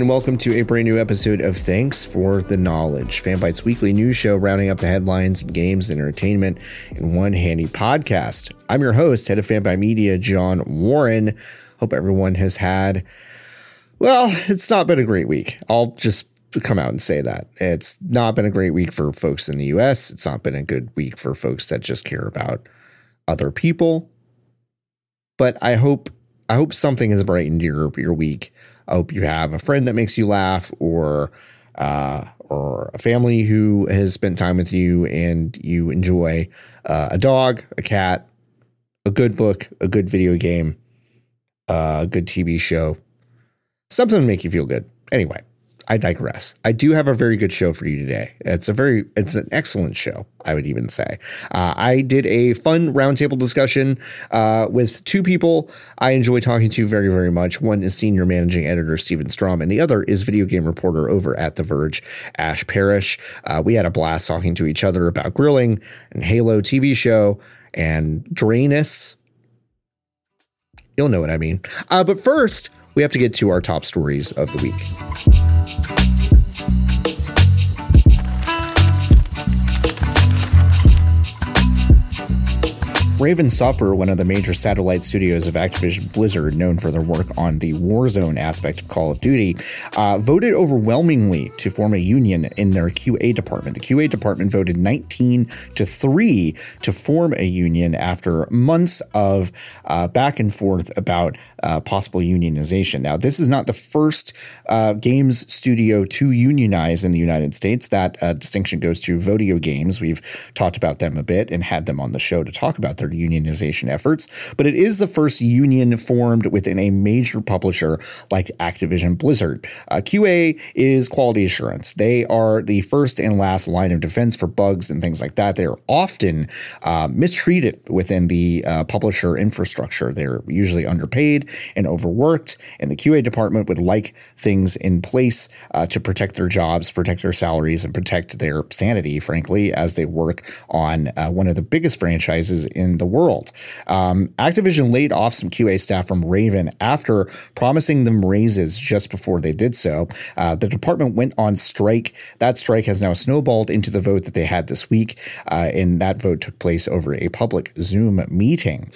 And welcome to a brand new episode of Thanks for the Knowledge, Fanbyte's weekly news show rounding up the headlines, games, and entertainment in one handy podcast. I'm your host, head of Fanbyte Media, John Warren. Hope everyone has had, well, it's not been a great week. I'll just come out and say that. It's not been a great week for folks in the US. It's not been a good week for folks that just care about other people. But I hope I hope something has brightened your your week. I hope you have a friend that makes you laugh or uh, or a family who has spent time with you and you enjoy uh, a dog, a cat, a good book, a good video game, uh, a good TV show, something to make you feel good. Anyway, I digress. I do have a very good show for you today. It's a very, it's an excellent show, I would even say. Uh, I did a fun roundtable discussion uh, with two people I enjoy talking to very, very much. One is senior managing editor Steven Strom, and the other is video game reporter over at The Verge, Ash Parrish. Uh, we had a blast talking to each other about grilling and Halo TV show and Drainus. You'll know what I mean. Uh, but first, we have to get to our top stories of the week. Raven Software, one of the major satellite studios of Activision Blizzard, known for their work on the Warzone aspect of Call of Duty, uh, voted overwhelmingly to form a union in their QA department. The QA department voted 19 to 3 to form a union after months of uh, back and forth about uh, possible unionization. Now, this is not the first uh, games studio to unionize in the United States. That uh, distinction goes to Vodeo Games. We've talked about them a bit and had them on the show to talk about their unionization efforts, but it is the first union formed within a major publisher like Activision Blizzard. Uh, QA is quality assurance. They are the first and last line of defense for bugs and things like that. They are often uh, mistreated within the uh, publisher infrastructure. They're usually underpaid and overworked, and the QA department would like things in place uh, to protect their jobs, protect their salaries, and protect their sanity, frankly, as they work on uh, one of the biggest franchises in the world. Um, Activision laid off some QA staff from Raven after promising them raises just before they did so. Uh, the department went on strike. That strike has now snowballed into the vote that they had this week, uh, and that vote took place over a public Zoom meeting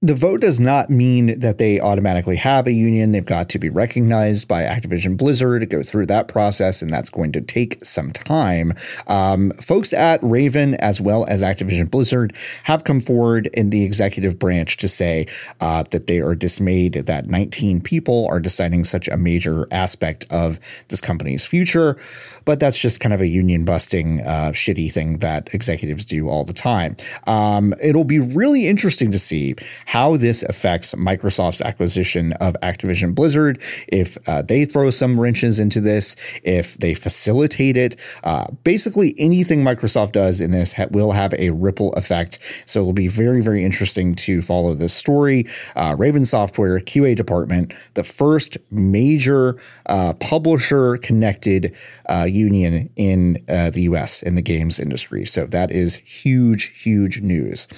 the vote does not mean that they automatically have a union. They've got to be recognized by Activision Blizzard go through that process, and that's going to take some time. Um, folks at Raven, as well as Activision Blizzard, have come forward in the executive branch to say uh, that they are dismayed that 19 people are deciding such a major aspect of this company's future. But that's just kind of a union busting, uh, shitty thing that executives do all the time. Um, it'll be really interesting to see how this affects Microsoft's acquisition of Activision Blizzard, if uh, they throw some wrenches into this, if they facilitate it. Uh, basically, anything Microsoft does in this ha- will have a ripple effect. So it'll be very, very interesting to follow this story. Uh, Raven Software QA department, the first major uh, publisher connected uh, union in uh, the US in the games industry. So that is huge, huge news.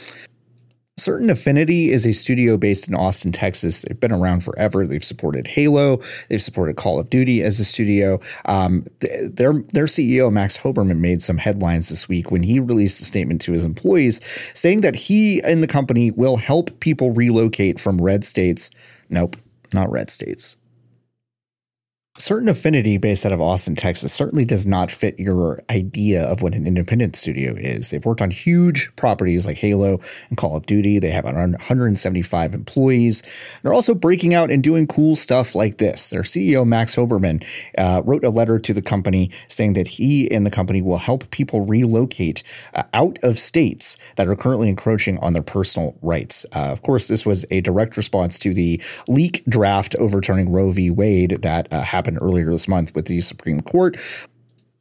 Certain Affinity is a studio based in Austin, Texas. They've been around forever. They've supported Halo. They've supported Call of Duty as a studio. Um, their their CEO Max Hoberman made some headlines this week when he released a statement to his employees saying that he and the company will help people relocate from red states. Nope, not red states Certain Affinity, based out of Austin, Texas, certainly does not fit your idea of what an independent studio is. They've worked on huge properties like Halo and Call of Duty. They have 175 employees. They're also breaking out and doing cool stuff like this. Their CEO, Max Hoberman, uh, wrote a letter to the company saying that he and the company will help people relocate uh, out of states that are currently encroaching on their personal rights. Uh, of course, this was a direct response to the leak draft overturning Roe v. Wade that uh, happened happened earlier this month with the Supreme Court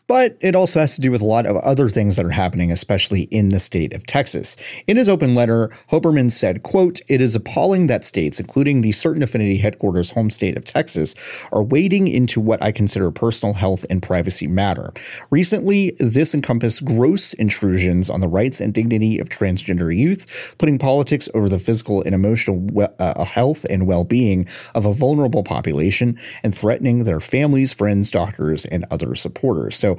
but it also has to do with a lot of other things that are happening, especially in the state of Texas. In his open letter, Hoberman said, quote, It is appalling that states, including the Certain Affinity headquarters home state of Texas, are wading into what I consider personal health and privacy matter. Recently, this encompassed gross intrusions on the rights and dignity of transgender youth, putting politics over the physical and emotional uh, health and well-being of a vulnerable population, and threatening their families, friends, doctors, and other supporters. So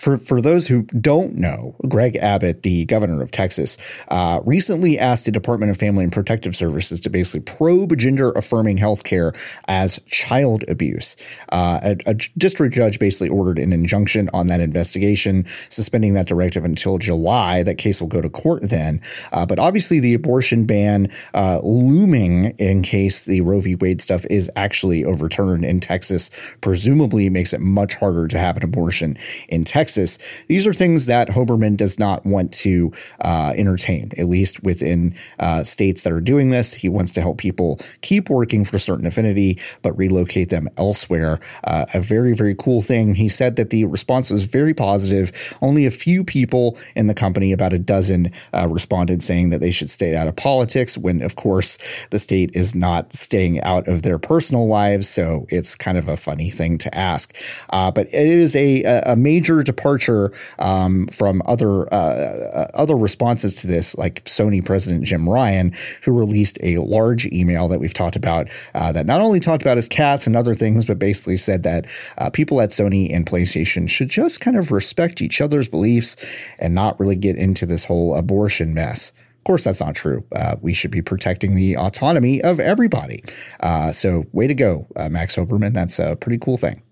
for for those who don't know, Greg Abbott, the governor of Texas, uh, recently asked the Department of Family and Protective Services to basically probe gender affirming healthcare as child abuse. Uh, a, a, district judge basically ordered an injunction on that investigation, suspending that directive until July. That case will go to court then. Uh, but obviously, the abortion ban uh, looming in case the Roe v. Wade stuff is actually overturned in Texas, presumably makes it much harder to have an abortion in Texas. Texas. These are things that Hoberman does not want to uh, entertain, at least within uh, states that are doing this. He wants to help people keep working for certain affinity, but relocate them elsewhere. Uh, a very, very cool thing. He said that the response was very positive. Only a few people in the company, about a dozen, uh, responded saying that they should stay out of politics, when, of course, the state is not staying out of their personal lives. So it's kind of a funny thing to ask. Uh, but it is a, a major departure um, from other uh, uh, other responses to this, like Sony president Jim Ryan, who released a large email that we've talked about uh, that not only talked about his cats and other things, but basically said that uh, people at Sony and PlayStation should just kind of respect each other's beliefs and not really get into this whole abortion mess. Of course, that's not true. Uh, we should be protecting the autonomy of everybody. Uh, so, way to go, uh, Max Hoberman. That's a pretty cool thing.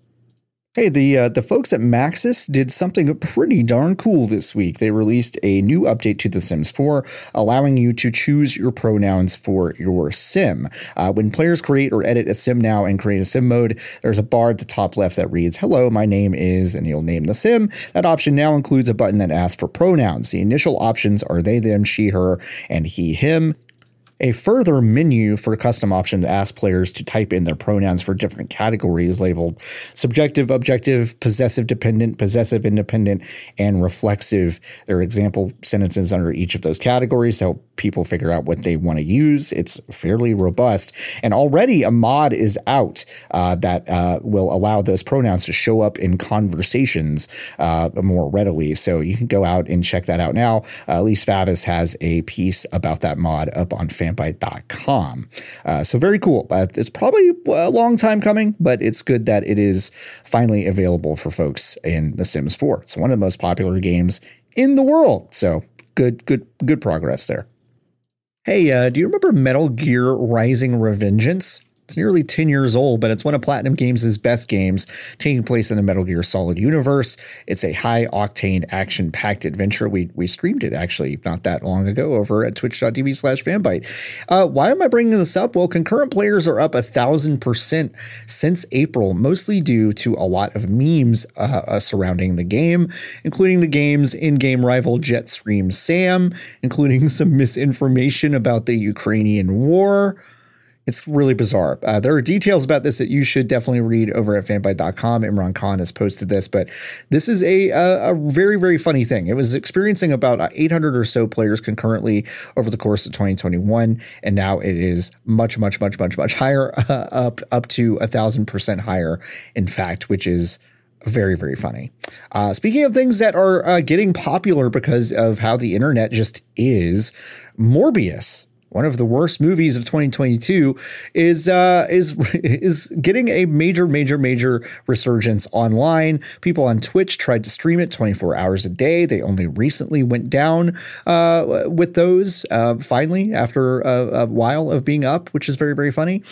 Hey, the uh, the folks at Maxis did something pretty darn cool this week. They released a new update to The Sims 4, allowing you to choose your pronouns for your sim. Uh, when players create or edit a sim now and create a sim mode, there's a bar at the top left that reads, "Hello, my name is," and you'll name the sim. That option now includes a button that asks for pronouns. The initial options are they, them, she, her, and he, him. A further menu for custom option to ask players to type in their pronouns for different categories labeled subjective, objective, possessive dependent, possessive independent, and reflexive. There are example sentences under each of those categories to help people figure out what they want to use. It's fairly robust. And already a mod is out uh, that uh, will allow those pronouns to show up in conversations uh, more readily. So you can go out and check that out now. Uh, Elise Favis has a piece about that mod up on fan fanbyte.com. Uh, so very cool. Uh, it's probably a long time coming, but it's good that it is finally available for folks in The Sims 4. It's one of the most popular games in the world. So good, good, good progress there. Hey, uh, do you remember Metal Gear Rising Revengeance? It's nearly 10 years old, but it's one of Platinum Games' best games, taking place in the Metal Gear Solid universe. It's a high octane, action packed adventure. We, we streamed it actually not that long ago over at twitch.tv slash fanbyte. Uh, why am I bringing this up? Well, concurrent players are up a thousand percent since April, mostly due to a lot of memes uh, uh, surrounding the game, including the game's in game rival Jetstream Sam, including some misinformation about the Ukrainian war. It's really bizarre. Uh, there are details about this that you should definitely read over at fanbyte.com. Imran Khan has posted this, but this is a, a, a very, very funny thing. It was experiencing about 800 or so players concurrently over the course of 2021, and now it is much, much, much, much, much higher, uh, up up to a thousand percent higher, in fact, which is very very funny uh, speaking of things that are uh, getting popular because of how the internet just is morbius one of the worst movies of 2022 is uh, is is getting a major major major resurgence online. People on Twitch tried to stream it 24 hours a day. They only recently went down uh, with those uh, finally after a, a, while of being up, which is very very funny.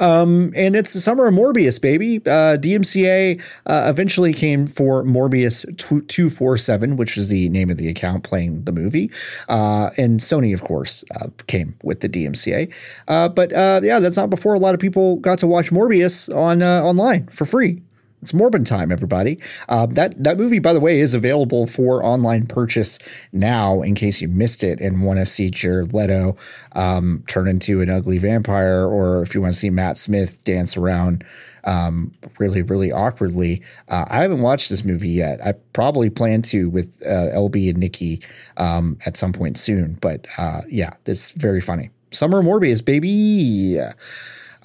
Um, and it's the summer of Morbius, baby. Uh, DMCA uh, eventually came for Morbius 247, which is the name of the account playing the movie, uh, and Sony, of course, came with the DMCA. Uh, but uh, yeah, that's not before a lot of people got to watch Morbius on uh, online for free. It's Morbin time, everybody. Uh, that that movie, by the way, is available for online purchase now. In case you missed it and want to see Jared Leto um, turn into an ugly vampire, or if you want to see Matt Smith dance around um, really, really awkwardly. Uh, I haven't watched this movie yet. I probably plan to with uh, LB and Nikki um, at some point soon. But uh, yeah, this very funny. Summer Morbius, baby.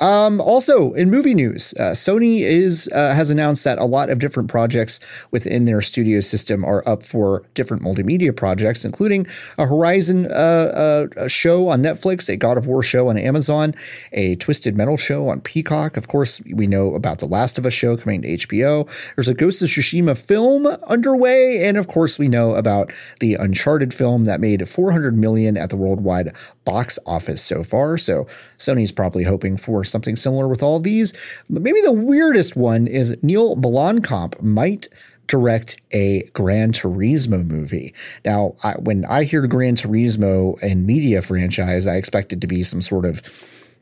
Um, also, in movie news, uh, Sony is uh, has announced that a lot of different projects within their studio system are up for different multimedia projects, including a Horizon uh, uh show on Netflix, a God of War show on Amazon, a Twisted Metal show on Peacock. Of course, we know about the Last of Us show coming to HBO. There's a Ghost of Tsushima film underway, and of course, we know about the Uncharted film that made 400 million at the worldwide box office so far. So Sony's probably hoping for something similar with all these. But maybe the weirdest one is Neil Blomkamp might direct a Gran Turismo movie. Now, I, when I hear Gran Turismo and media franchise, I expect it to be some sort of,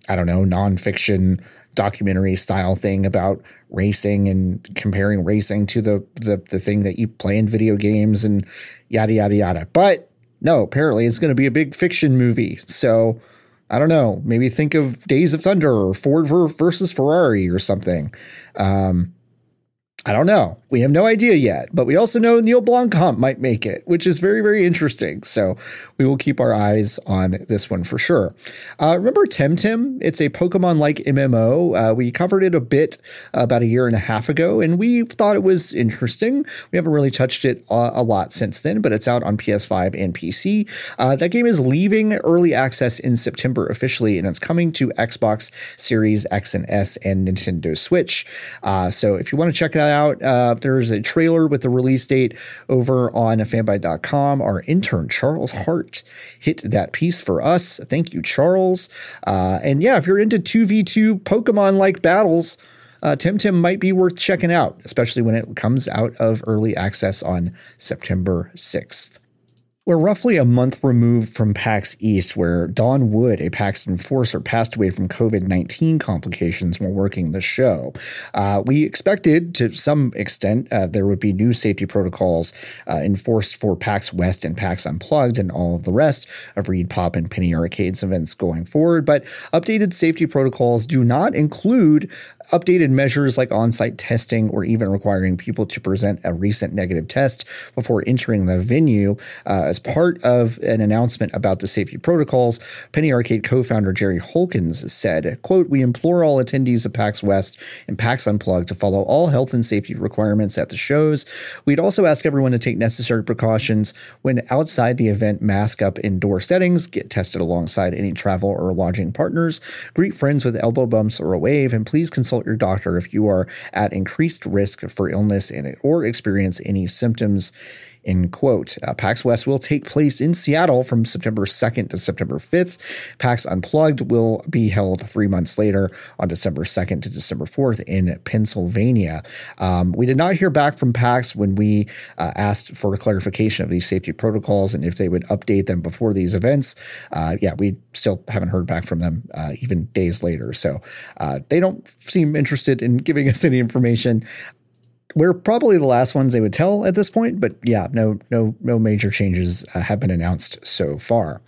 I don't know, nonfiction documentary style thing about racing and comparing racing to the, the the thing that you play in video games and yada yada yada. But no, apparently it's going to be a big fiction movie. So I don't know. Maybe think of Days of Thunder or Ford versus Ferrari or something. Um, I don't know. We have no idea yet, but we also know Neil Blomkamp might make it, which is very, very interesting. So we will keep our eyes on this one for sure. Uh, remember Temtem? It's a Pokemon like MMO. Uh, we covered it a bit about a year and a half ago, and we thought it was interesting. We haven't really touched it a, a lot since then, but it's out on PS5 and PC. Uh, that game is leaving early access in September officially, and it's coming to Xbox Series X and S and Nintendo Switch. Uh, so if you want to check that out, uh, there's a trailer with the release date over on fanbyte.com. Our intern, Charles Hart, hit that piece for us. Thank you, Charles. Uh, and yeah, if you're into 2v2 Pokemon like battles, uh, Temtem might be worth checking out, especially when it comes out of early access on September 6th. We're roughly a month removed from PAX East, where Don Wood, a PAX enforcer, passed away from COVID 19 complications while working the show. Uh, we expected, to some extent, uh, there would be new safety protocols uh, enforced for PAX West and PAX Unplugged and all of the rest of Reed Pop and Penny Arcades events going forward, but updated safety protocols do not include updated measures like on site testing or even requiring people to present a recent negative test before entering the venue. Uh, as part of an announcement about the safety protocols, Penny Arcade co founder Jerry Holkins said, quote, We implore all attendees of PAX West and PAX Unplugged to follow all health and safety requirements at the shows. We'd also ask everyone to take necessary precautions when outside the event, mask up indoor settings, get tested alongside any travel or lodging partners, greet friends with elbow bumps or a wave, and please consult consult your doctor if you are at increased risk for illness and or experience any symptoms End quote. Uh, PAX West will take place in Seattle from September 2nd to September 5th. PAX Unplugged will be held three months later on December 2nd to December 4th in Pennsylvania. Um, we did not hear back from PAX when we uh, asked for clarification of these safety protocols and if they would update them before these events. Uh, yeah, we still haven't heard back from them uh, even days later. So uh, they don't seem interested in giving us any information we're probably the last ones they would tell at this point, but yeah, no, no, no major changes uh, have been announced so far.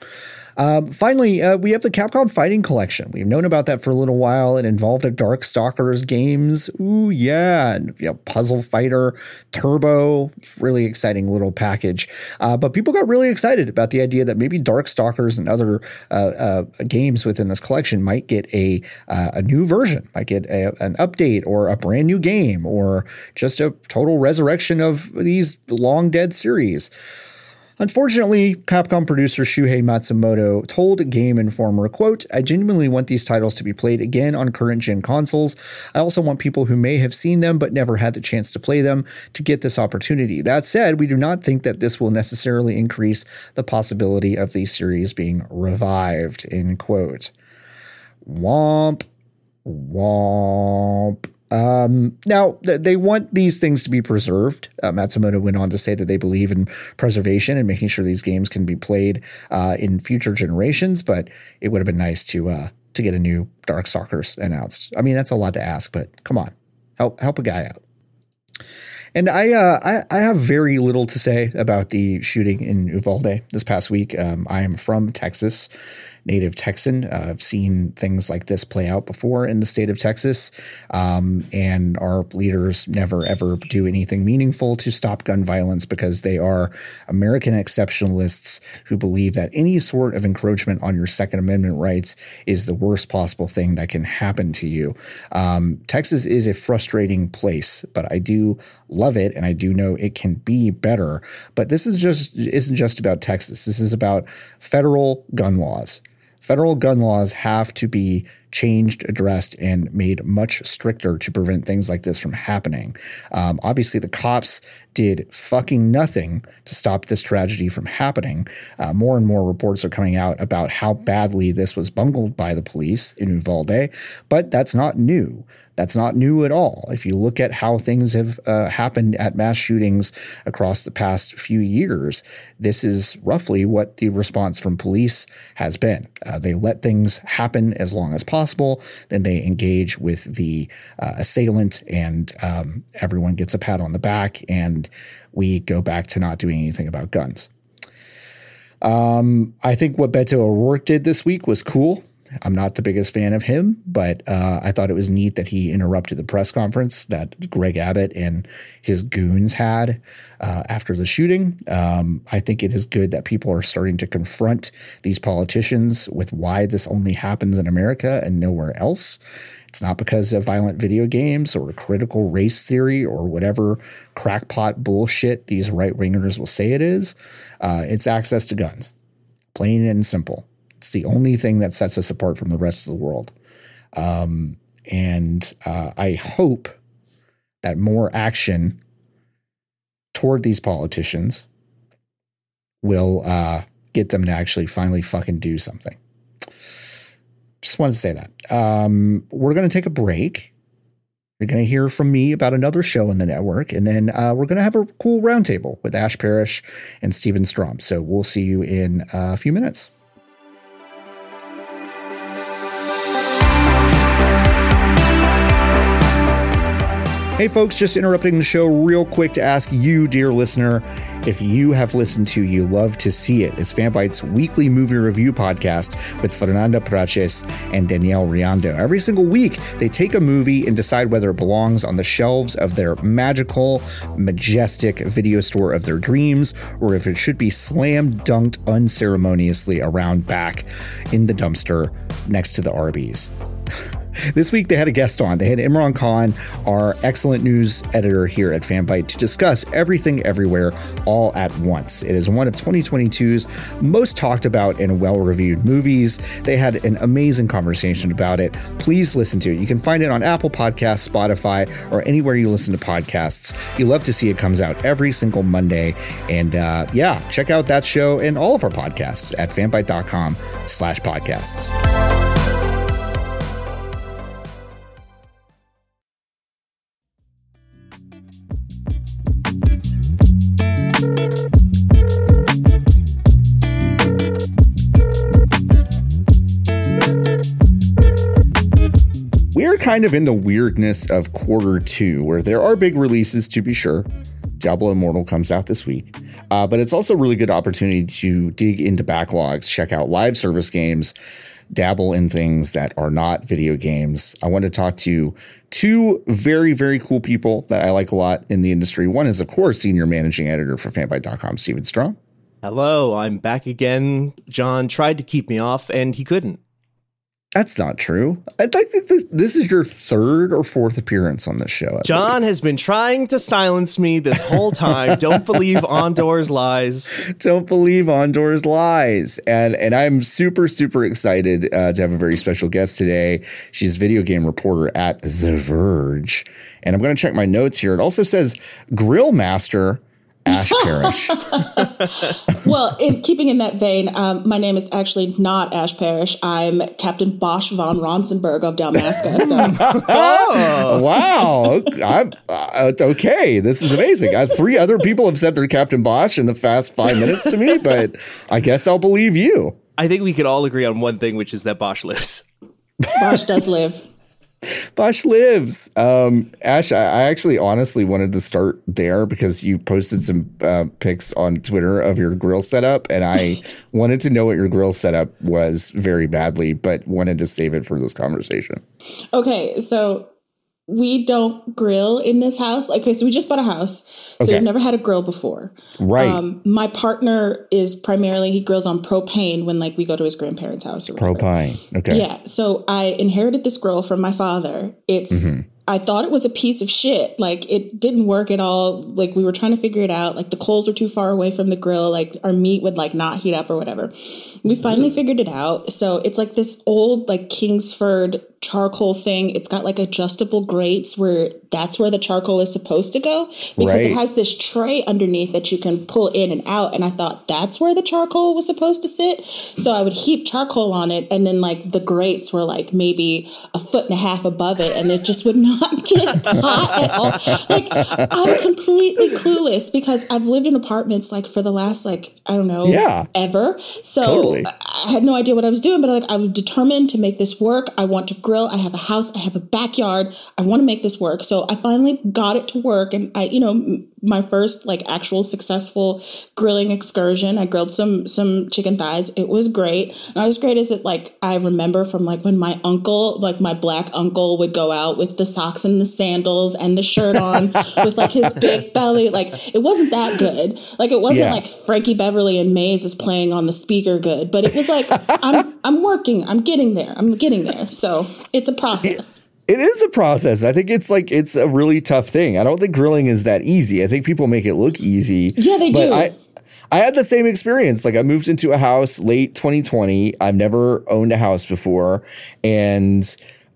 Um, finally, uh, we have the Capcom Fighting Collection. We've known about that for a little while. It involved a Darkstalkers games. Ooh, yeah. And, you know, Puzzle Fighter, Turbo, really exciting little package. Uh, but people got really excited about the idea that maybe Darkstalkers and other uh, uh games within this collection might get a, uh, a new version, might get a, an update or a brand new game or just a total resurrection of these long dead series. Unfortunately, Capcom producer Shuhei Matsumoto told Game Informer, quote, I genuinely want these titles to be played again on current gen consoles. I also want people who may have seen them but never had the chance to play them to get this opportunity. That said, we do not think that this will necessarily increase the possibility of these series being revived, end quote. Womp. Womp. Um, now, th- they want these things to be preserved. Uh, Matsumoto went on to say that they believe in preservation and making sure these games can be played uh, in future generations. But it would have been nice to uh, to get a new Dark Darkstalkers announced. I mean, that's a lot to ask, but come on, help help a guy out. And I, uh, I, I have very little to say about the shooting in Uvalde this past week. Um, I am from Texas, native Texan. Uh, I've seen things like this play out before in the state of Texas, um, and our leaders never ever do anything meaningful to stop gun violence because they are American exceptionalists who believe that any sort of encroachment on your Second Amendment rights is the worst possible thing that can happen to you. Um, Texas is a frustrating place, but I do love it, and I do know it can be better. But this is just isn't just about Texas. This is about federal gun laws federal gun laws have to be changed, addressed, and made much stricter to prevent things like this from happening. Um, obviously, the cops did fucking nothing to stop this tragedy from happening. Uh, more and more reports are coming out about how badly this was bungled by the police in Uvalde, but that's not new. That's not new at all. If you look at how things have uh, happened at mass shootings across the past few years, this is roughly what the response from police has been. Uh, they let things happen as long as possible, then they engage with the uh, assailant, and um, everyone gets a pat on the back, and we go back to not doing anything about guns. Um, I think what Beto O'Rourke did this week was cool. I'm not the biggest fan of him, but uh, I thought it was neat that he interrupted the press conference that Greg Abbott and his goons had uh, after the shooting. Um, I think it is good that people are starting to confront these politicians with why this only happens in America and nowhere else. It's not because of violent video games or critical race theory or whatever crackpot bullshit these right wingers will say it is. Uh, it's access to guns, plain and simple. It's the only thing that sets us apart from the rest of the world. Um, and uh, I hope that more action toward these politicians will uh, get them to actually finally fucking do something. Just wanted to say that. Um, we're going to take a break. You're going to hear from me about another show in the network, and then uh, we're going to have a cool roundtable with Ash Parrish and Steven Strom. So we'll see you in a few minutes. Hey, folks, just interrupting the show real quick to ask you, dear listener, if you have listened to You Love to See It. It's Fanbyte's weekly movie review podcast with Fernanda Praches and Danielle Riendeau. Every single week, they take a movie and decide whether it belongs on the shelves of their magical, majestic video store of their dreams or if it should be slam dunked unceremoniously around back in the dumpster next to the Arby's. This week they had a guest on. They had Imran Khan, our excellent news editor here at Fanbyte, to discuss everything everywhere all at once. It is one of 2022's most talked about and well reviewed movies. They had an amazing conversation about it. Please listen to it. You can find it on Apple Podcasts, Spotify, or anywhere you listen to podcasts. You love to see it comes out every single Monday. And uh, yeah, check out that show and all of our podcasts at fanbyte.com slash podcasts. Kind of in the weirdness of quarter two, where there are big releases to be sure. Diablo Immortal comes out this week, uh, but it's also a really good opportunity to dig into backlogs, check out live service games, dabble in things that are not video games. I want to talk to two very, very cool people that I like a lot in the industry. One is, of course, senior managing editor for fanbyte.com, Steven Strom. Hello, I'm back again. John tried to keep me off, and he couldn't. That's not true. I think this, this is your third or fourth appearance on this show. I John believe. has been trying to silence me this whole time. Don't believe Ondore's lies. don't believe Ondore's lies, and and I'm super super excited uh, to have a very special guest today. She's video game reporter at The Verge, and I'm going to check my notes here. It also says Grill Master. Ash Parrish. well, in keeping in that vein, um, my name is actually not Ash Parrish. I'm Captain Basch fon Ronsenburg of Dalmasca. So oh, wow. I'm uh, okay. This is amazing. Uh, three other people have said they're Captain Basch in the past five minutes to me, but I guess I'll believe you. I think we could all agree on one thing, which is that Basch lives. Basch does live. Basch lives. Um, Ash, I, I, actually honestly wanted to start there because you posted some uh, pics on Twitter of your grill setup, and I wanted to know what your grill setup was very badly, but wanted to save it for this conversation. Okay, so we don't grill in this house. Like, okay, so we just bought a house, so okay. we've never had a grill before. Right. Um, my partner is primarily he grills on propane when like we go to his grandparents' house or whatever. Propane. Okay. Yeah. So I inherited this grill from my father. It's mm-hmm. I thought it was a piece of shit. Like it didn't work at all. Like we were trying to figure it out. Like the coals were too far away from the grill. Like our meat would like not heat up or whatever. We finally figured it out. So it's like this old like Kingsford charcoal thing. It's got like adjustable grates where that's where the charcoal is supposed to go because right. it has this tray underneath that you can pull in and out. And I thought that's where the charcoal was supposed to sit. So I would heap charcoal on it, and then like the grates were like maybe a foot and a half above it, and it just would not get hot at all. Like I'm completely clueless because I've lived in apartments like for the last like I don't know yeah. ever. So totally. I had no idea what I was doing, but like I was determined to make this work. I want to grill. I have a house. I have a backyard. I want to make this work. So I finally got it to work. And I, you know, my first like actual successful grilling excursion. I grilled some some chicken thighs. It was great. Not as great as it like I remember from like when my uncle, like my black uncle, would go out with the socks and the sandals and the shirt on with like his big belly. Like it wasn't that good. Like it wasn't yeah. like Frankie Beverly and Maze is playing on the speaker good, but it was like I'm I'm working. I'm getting there. I'm getting there. So it's a process. It is a process. I think it's like it's a really tough thing. I don't think grilling is that easy. I think people make it look easy. Yeah, they do. I, I had the same experience. Like I moved into a house late 2020. I've never owned a house before and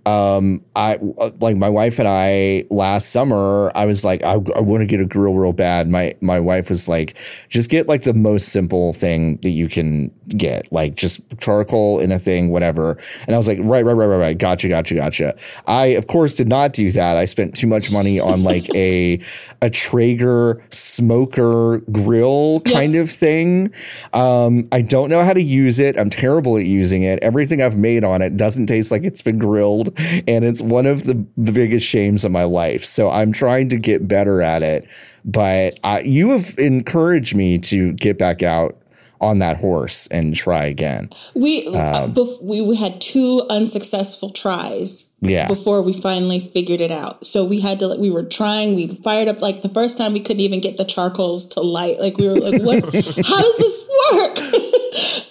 um, I like my wife and I last summer. I was like, I, I want to get a grill real bad. My my wife was like, just get like the most simple thing that you can get, like just charcoal in a thing, whatever. And I was like, right, right, right, right, right. Gotcha, gotcha, gotcha. I of course did not do that. I spent too much money on like a a Traeger smoker grill kind of thing. Um, I don't know how to use it. I'm terrible at using it. Everything I've made on it doesn't taste like it's been grilled and it's one of the, the biggest shames of my life. So I'm trying to get better at it. But you have encouraged me to get back out on that horse and try again. We um, bef- we had two unsuccessful tries yeah. before we finally figured it out. So we had to we were trying, we fired up like the first time we couldn't even get the charcoals to light. Like we were like what how does this work?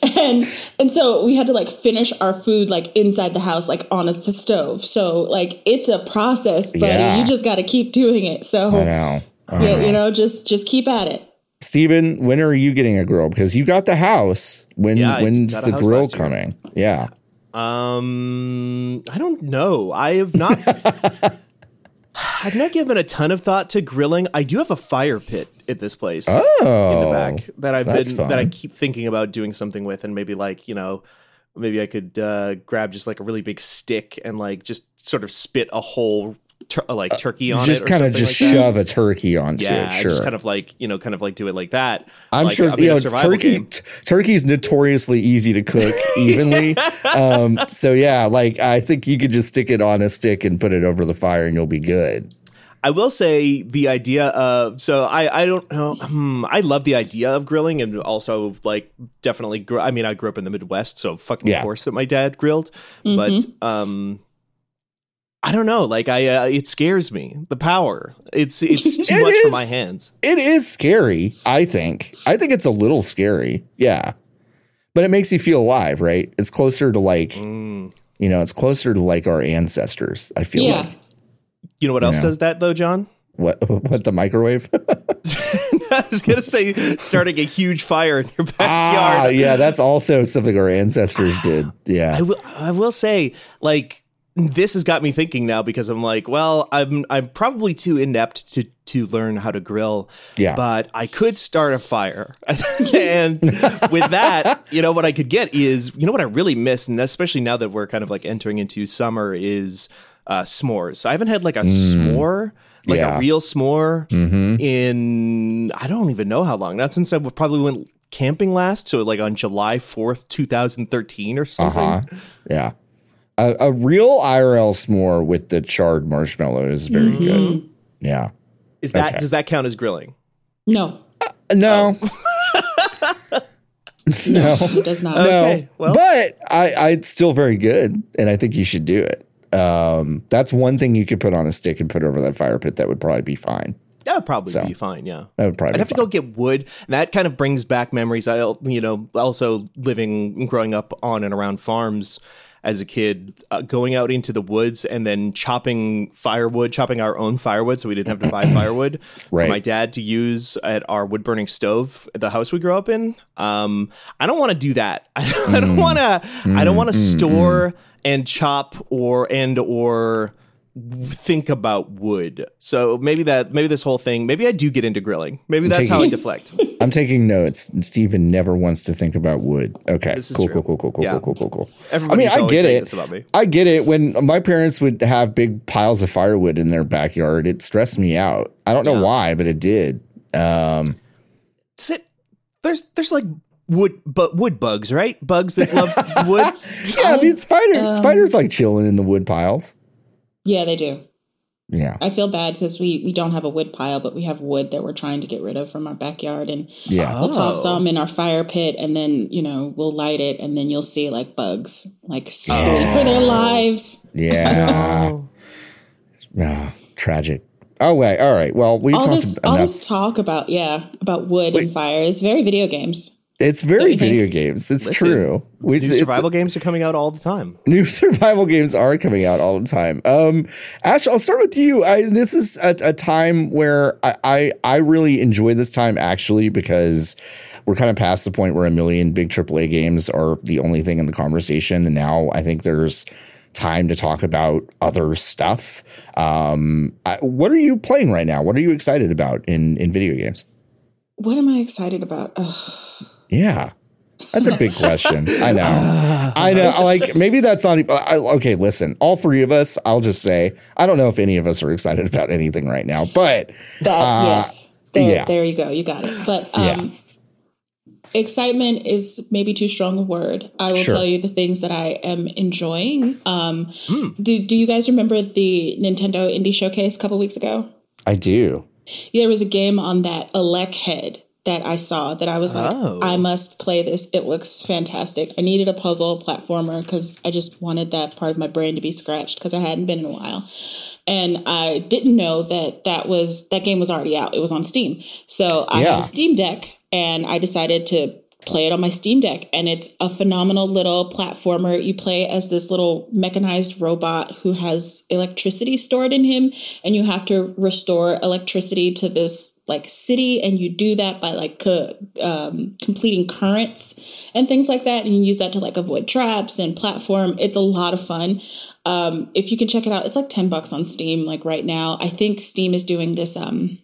and and so we had to like finish our food like inside the house like on a, the stove. So like it's a process, but yeah. you just got to keep doing it. So I know. I yeah, you know, just just keep at it. Steven, when are you getting a grill? Because you got the house. When yeah, when's the grill coming? Yeah. Um, I don't know. I have not. I've not given a ton of thought to grilling. I do have a fire pit at this place oh, in the back that I've been fun. that I keep thinking about doing something with, and maybe like you know, maybe I could uh, grab just like a really big stick and like just sort of spit a whole tur- like uh, turkey on just it. Just kind of just like shove a turkey onto yeah, it. Sure. Just kind of like you know, kind of like do it like that. I'm like, sure I mean, you know turkey. T- turkey's notoriously easy to cook evenly. um, so yeah, like I think you could just stick it on a stick and put it over the fire, and you'll be good. I will say the idea of so I I don't know hmm, I love the idea of grilling and also like definitely gr- I mean I grew up in the Midwest so fucking yeah. course that my dad grilled mm-hmm. but um I don't know. Like I, uh, it scares me. The power. It's it's too it much is, for my hands. It is scary. I think. I think it's a little scary. Yeah, but it makes you feel alive, right? It's closer to like, mm. You know, it's closer to like our ancestors. I feel Yeah. like You know what else Yeah. does that though, John? what what the microwave? I was gonna say starting a huge fire in your ah, backyard. yeah, that's also something our ancestors did. Yeah, I will. I will say, like, this has got me thinking now because I'm like, well, I'm I'm probably too inept to to learn how to grill. Yeah. But I could start a fire, and with that, you know, what I could get is, you know, what I really miss, and especially now that we're kind of like entering into summer, is uh, s'mores. I haven't had like a s'more. Like Yeah. a real s'more in I don't even know how long. Not since I probably went camping last, so like on July fourth, two thousand thirteen, or something. uh huh. Yeah, a, a real IRL s'more with the charred marshmallow is very Mm-hmm. good. Yeah. Is that Okay. does that count as grilling? No, No. no. it does not. Okay, no. well- but I, I, it's still very good, and I think you should do it. Um, that's one thing you could put on a stick and put over that fire pit. That would probably be fine. That would probably So, be fine. Yeah, That would probably. I'd be have to fine. go get wood. That kind of brings back memories. I, you know, also living, growing up on and around farms as a kid, uh, going out into the woods and then chopping firewood, chopping our own firewood, so we didn't have to buy firewood Right. for my dad to use at our wood burning stove at the house we grew up in. Um, I don't want to do that. I, Mm. don't want to. I don't want to store and chop or and or think about wood. So maybe that maybe this whole thing, maybe I do get into grilling. Maybe that's how I deflect. I'm taking notes. Steven never wants to think about wood. Okay. This is cool, cool, cool, cool, cool, Yeah. cool, cool, cool, cool. I mean, I get it. about me. I get it. When my parents would have big piles of firewood in their backyard, it stressed me out. I don't know Yeah. why, but it did. Um, Sit there's there's like wood but wood bugs, right? Bugs that love wood. yeah, I mean, spiders. um, spiders like chilling in the wood piles. Yeah, they do. Yeah, I feel bad because we we don't have a wood pile, but we have wood that we're trying to get rid of from our backyard, and yeah. we'll toss Oh. some in our fire pit, and then you know we'll light it, and then you'll see like bugs like screaming for their lives. Yeah. Oh. Tragic. Oh wait. All right. Well, we All talked this enough. all this talk about yeah about wood and fire is very video games. It's very you think? video games. It's Listen, true. We New it- survival games are coming out all the time. new survival games are coming out all the time. Um, Ash, I'll start with you. I, this is a, a time where I, I I really enjoy this time actually because we're kind of past the point where a million big AAA games are the only thing in the conversation, and now I think there's time to talk about other stuff. Um, I, what are you playing right now? What are you excited about in in video games? What am I excited about? Ugh. Yeah. That's a big question. I know. I know. Like maybe that's not. even- I, okay, listen. All three of us. I'll just say. I don't know if any of us are excited about anything right now, but That yes, there, yeah. there you go, you got it. But um, excitement is maybe too strong a word. I will Sure. tell you the things that I am enjoying. Um, Do Do you guys remember the Nintendo Indie Showcase a couple weeks ago? I do. There was a game on that Elechead that I saw that I was like, Oh. I must play this. It looks fantastic. I needed a puzzle platformer because I just wanted that part of my brain to be scratched because I hadn't been in a while. And I didn't know that that was that game was already out. It was on Steam. So I Yeah. had a Steam Deck and I decided to play it on my Steam Deck. And it's a phenomenal little platformer. You play as this little mechanized robot who has electricity stored in him, and you have to restore electricity to this like city. And you do that by like co- um, completing currents and things like that. And you use that to like avoid traps and platform. It's a lot of fun. Um, if you can check it out, it's like 10 bucks on Steam, like right now. I think Steam is doing this. Um,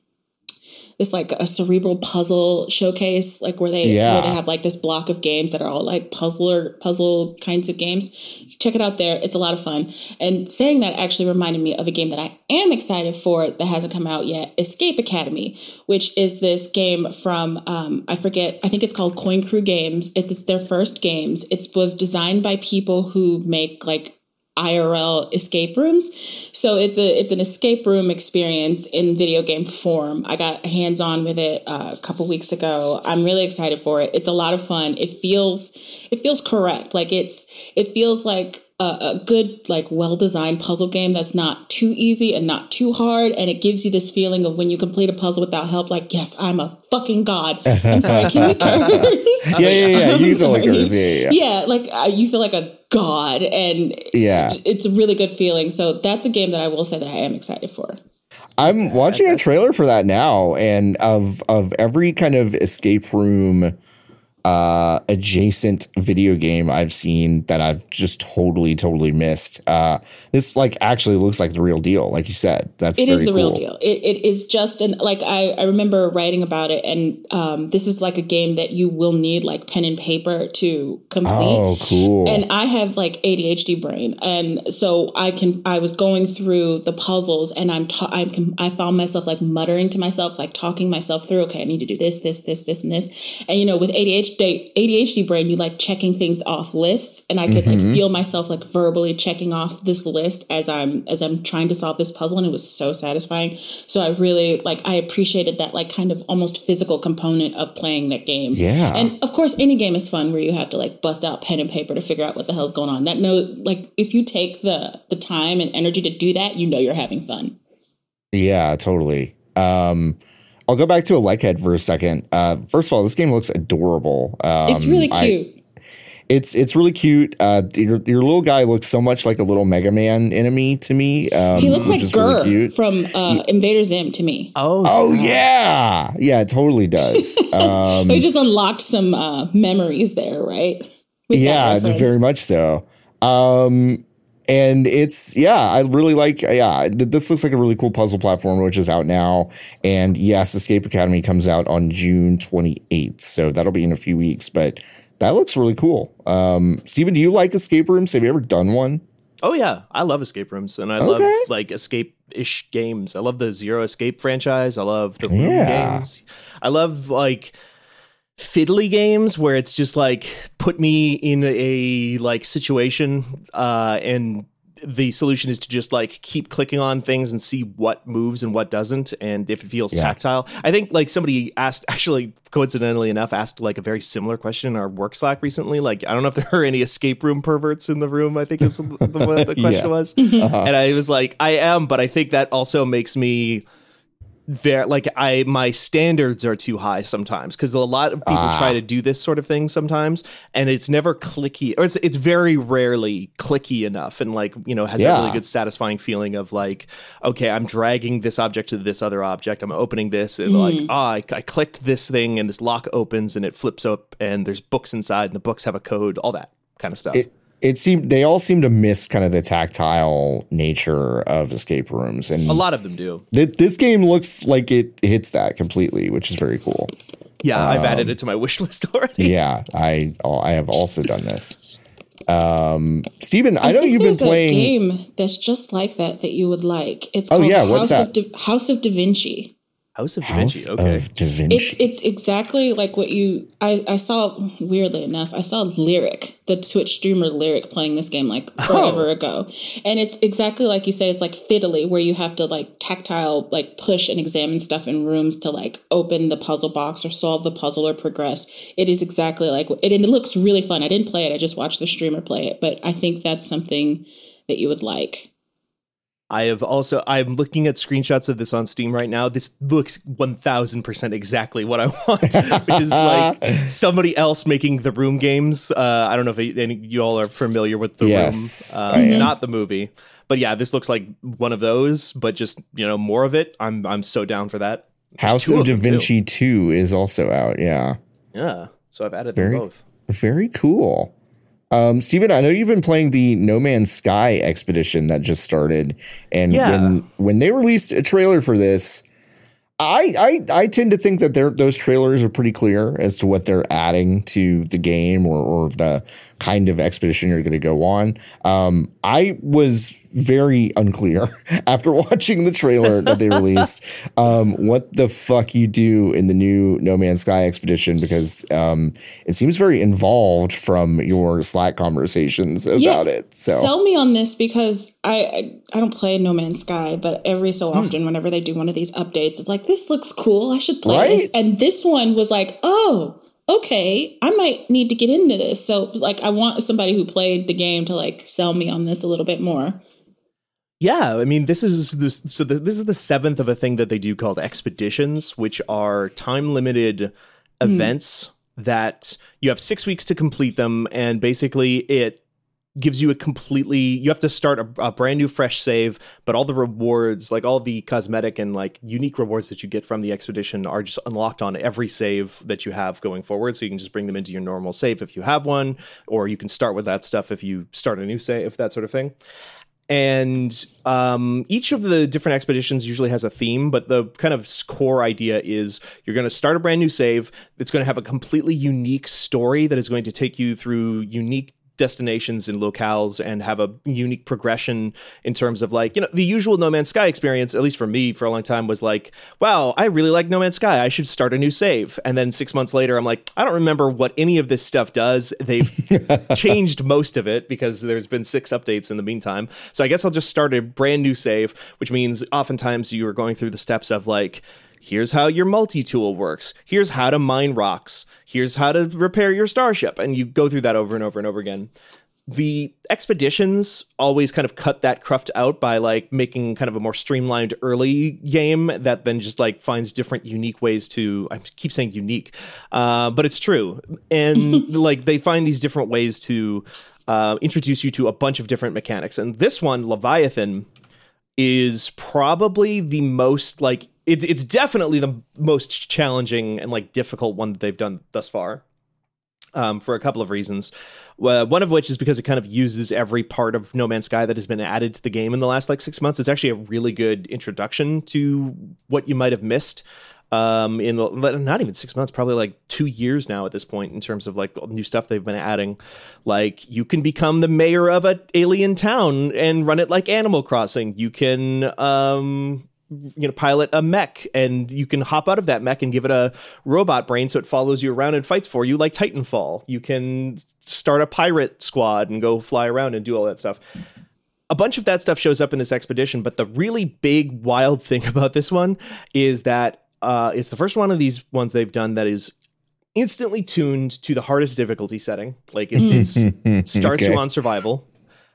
this like a cerebral puzzle showcase, like where they Yeah. where they have like this block of games that are all like puzzler puzzle kinds of games. Check it out there; it's a lot of fun. And saying that actually reminded me of a game that I am excited for that hasn't come out yet: Escape Academy, which is this game from um, I forget, I think it's called Coin Crew Games. It's their first games. It was designed by people who make like IRL escape rooms. So it's a it's an escape room experience in video game form. I got hands on with it uh, a couple weeks ago. I'm really excited for it. It's a lot of fun. It feels it feels correct. Like it's it feels like a, a good, like, well designed puzzle game that's not too easy and not too hard. And it gives you this feeling of when you complete a puzzle without help, like, yes, I'm a fucking god. I'm sorry, can we curse? yeah, yeah, yeah. You can like curse. Yeah, yeah, yeah. Yeah, like uh, you feel like a god. And yeah, it's a really good feeling. So that's a game that I will say that I am excited for. I'm watching a trailer for that now, and of of every kind of escape room uh, adjacent video game I've seen that I've just totally, totally missed. Uh, this like actually looks like the real deal, like you said. That's it is the cool. real deal. It, it is just an like I I remember writing about it, and um, this is like a game that you will need like pen and paper to complete. Oh, cool! And I have like ADHD brain, and so I can I was going through the puzzles, and I'm ta- I'm I found myself like muttering to myself, like talking myself through. Okay, I need to do this, this, this, this, and this. And you know, with ADHD ADHD brain, you like checking things off lists, and I could mm-hmm. like feel myself like verbally checking off this list as I'm as I'm trying to solve this puzzle, and it was so satisfying. So I really like I appreciated that like kind of almost physical component of playing that game. Yeah, and of course, any game is fun where you have to like bust out pen and paper to figure out what the hell's going on. That no, like if you take the the time and energy to do that, you know you're having fun. Yeah, totally. Um, I'll go back to Elechead for a second. Uh, first of all, this game looks adorable. Um, it's really cute. I, it's it's really cute. Uh, your, your little guy looks so much like a little Mega Man enemy to me. Um, he looks like GIR really from uh, Invader Zim to me. Oh, oh yeah, yeah, it totally does. Um, we just unlocked some uh, memories there, right? With yeah, very much so. Um, and it's yeah i really like yeah this looks like a really cool puzzle platform which is out now. And yes escape academy comes out on june 28th so that'll be in a few weeks but that looks really cool. Um Steven, do you like escape rooms? Have you ever done one? Oh yeah. I love escape rooms and i okay. love like escape ish games. I love the zero escape franchise. I love the room yeah. games. I love like fiddly games where it's just like put me in a like situation uh and the solution is to just like keep clicking on things and see what moves and what doesn't and if it feels yeah. tactile i think like somebody asked actually coincidentally enough asked like a very similar question in our work slack recently like i don't know if there are any escape room perverts in the room i think is the, the question yeah. was uh-huh. and i was like i am but i think that also makes me very like I my standards are too high sometimes because a lot of people ah. try to do this sort of thing sometimes and it's never clicky or it's it's very rarely clicky enough and like you know has yeah. that really good satisfying feeling of like okay I'm dragging this object to this other object I'm opening this and mm. like ah I, I clicked this thing and this lock opens and it flips up and there's books inside and the books have a code all that kind of stuff. It, it seemed they all seem to miss kind of the tactile nature of escape rooms, and a lot of them do. Th- this game looks like it hits that completely, which is very cool. Yeah, um, I've added it to my wish list already. Yeah, I I have also done this. Um, Steven, I, I know you've been playing a game that's just like that that you would like. It's oh, called oh, yeah, House of da- House of Da Vinci. House of Da Vinci. okay. Da Vinci. It's it's exactly like what you I, I saw weirdly enough, I saw Lirik, the Twitch streamer Lirik playing this game like oh. forever oh. ago. And it's exactly like you say, it's like fiddly where you have to like tactile like push and examine stuff in rooms to like open the puzzle box or solve the puzzle or progress. It is exactly like it and it looks really fun. I didn't play it, I just watched the streamer play it, but I think that's something that you would like. I have also I'm looking at screenshots of this on Steam right now. This looks 1000% exactly what I want, which is like somebody else making the room games. Uh, I don't know if any you all are familiar with the yes, room, uh, not the movie. But yeah, this looks like one of those, but just, you know, more of it. I'm I'm so down for that. There's House of Da Vinci 2 is also out, yeah. Yeah. So I've added very, them both. Very cool. Um, Steven, I know you've been playing the No Man's Sky expedition that just started, and yeah. when when they released a trailer for this, I, I I tend to think that those trailers are pretty clear as to what they're adding to the game or, or the kind of expedition you're going to go on. Um, I was very unclear after watching the trailer that they released um, what the fuck you do in the new No Man's Sky expedition because um, it seems very involved from your Slack conversations about yeah, it. So sell me on this because I, I, I don't play No Man's Sky, but every so hmm. often, hmm. whenever they do one of these updates, it's like this looks cool. I should play right? this. And this one was like, oh okay, I might need to get into this. So like I want somebody who played the game to like sell me on this a little bit more. Yeah, I mean, this is this. So the, this is the seventh of a thing that they do called expeditions, which are time limited mm. events that you have six weeks to complete them, and basically it gives you a completely you have to start a, a, brand new fresh save but all the rewards like all the cosmetic and like unique rewards that you get from the expedition are just unlocked on every save that you have going forward. So you can just bring them into your normal save if you have one or you can start with that stuff if you start a new save if that sort of thing. And um, each of the different expeditions usually has a theme but the kind of core idea is you're going to start a brand new save it's going to have a completely unique story that is going to take you through unique destinations and locales and have a unique progression in terms of like you know the usual no man's sky experience at least for me for a long time was like wow i really like no man's sky. I should start a new save. And then six months later i'm like i don't remember what any of this stuff does. They've changed most of it because there's been six updates in the meantime. So i guess i'll just start a brand new save which means oftentimes you are going through the steps of like here's how your multi-tool works. Here's how to mine rocks. Here's how to repair your starship. And you go through that over and over and over again. The expeditions always kind of cut that cruft out by like making kind of a more streamlined early game that then just like finds different unique ways to i keep saying unique uh, but it's true. And like they find these different ways to uh, introduce you to a bunch of different mechanics. And this one leviathan is probably the most like it's it's definitely the most challenging and like difficult one that they've done thus far. Um, for a couple of reasons. Uh, one of which is because it kind of uses every part of No Man's Sky that has been added to the game in the last like six months. It's actually a really good introduction to what you might have missed um, in the, not even six months, probably like two years now at this point in terms of like new stuff they've been adding. Like you can become the mayor of an alien town and run it like Animal Crossing. You can um, you know pilot a mech and you can hop out of that mech and give it a robot brain so it follows you around and fights for you like titanfall. You can start a pirate squad and go fly around and do all that stuff. A bunch of that stuff shows up in this expedition but the really big wild thing about this one is that uh, it's the first one of these ones they've done that is instantly tuned to the hardest difficulty setting. Like it, starts okay. you on survival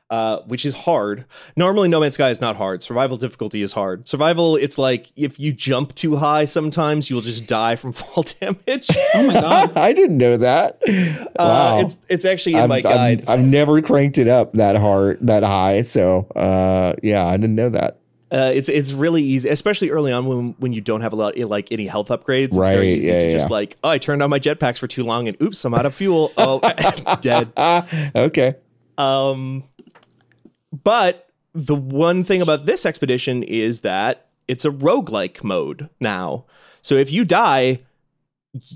uh, which is hard. Normally, No Man's Sky is not hard. Survival difficulty is hard. Survival, it's like if you jump too high, sometimes you'll just die from fall damage. oh my god! I didn't know that. Uh, wow, uh, it's it's actually in I've, my guide. I've, I've, never cranked it up that hard, that high. So uh, yeah, I didn't know that. Uh, it's it's really easy, especially early on when when you don't have a lot like any health upgrades. It's right? Very easy yeah, to yeah. just like, oh, I turned on my jetpacks for too long, and oops, I'm out of fuel. Oh, dead. okay. Um, but the one thing about this expedition is that it's a roguelike mode now. So if you die,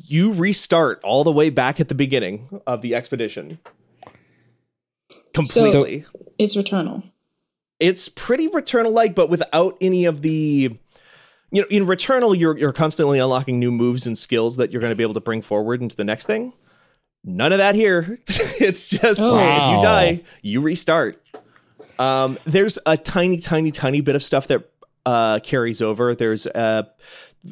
you restart all the way back at the beginning of the expedition. Completely. So it's Returnal. It's pretty Returnal like, but without any of the you know, in Returnal, you're you're constantly unlocking new moves and skills that you're going to be able to bring forward into the next thing. None of that here. it's just oh. if you die, you restart. Um, there's a tiny, tiny, tiny bit of stuff that uh, carries over. There's uh,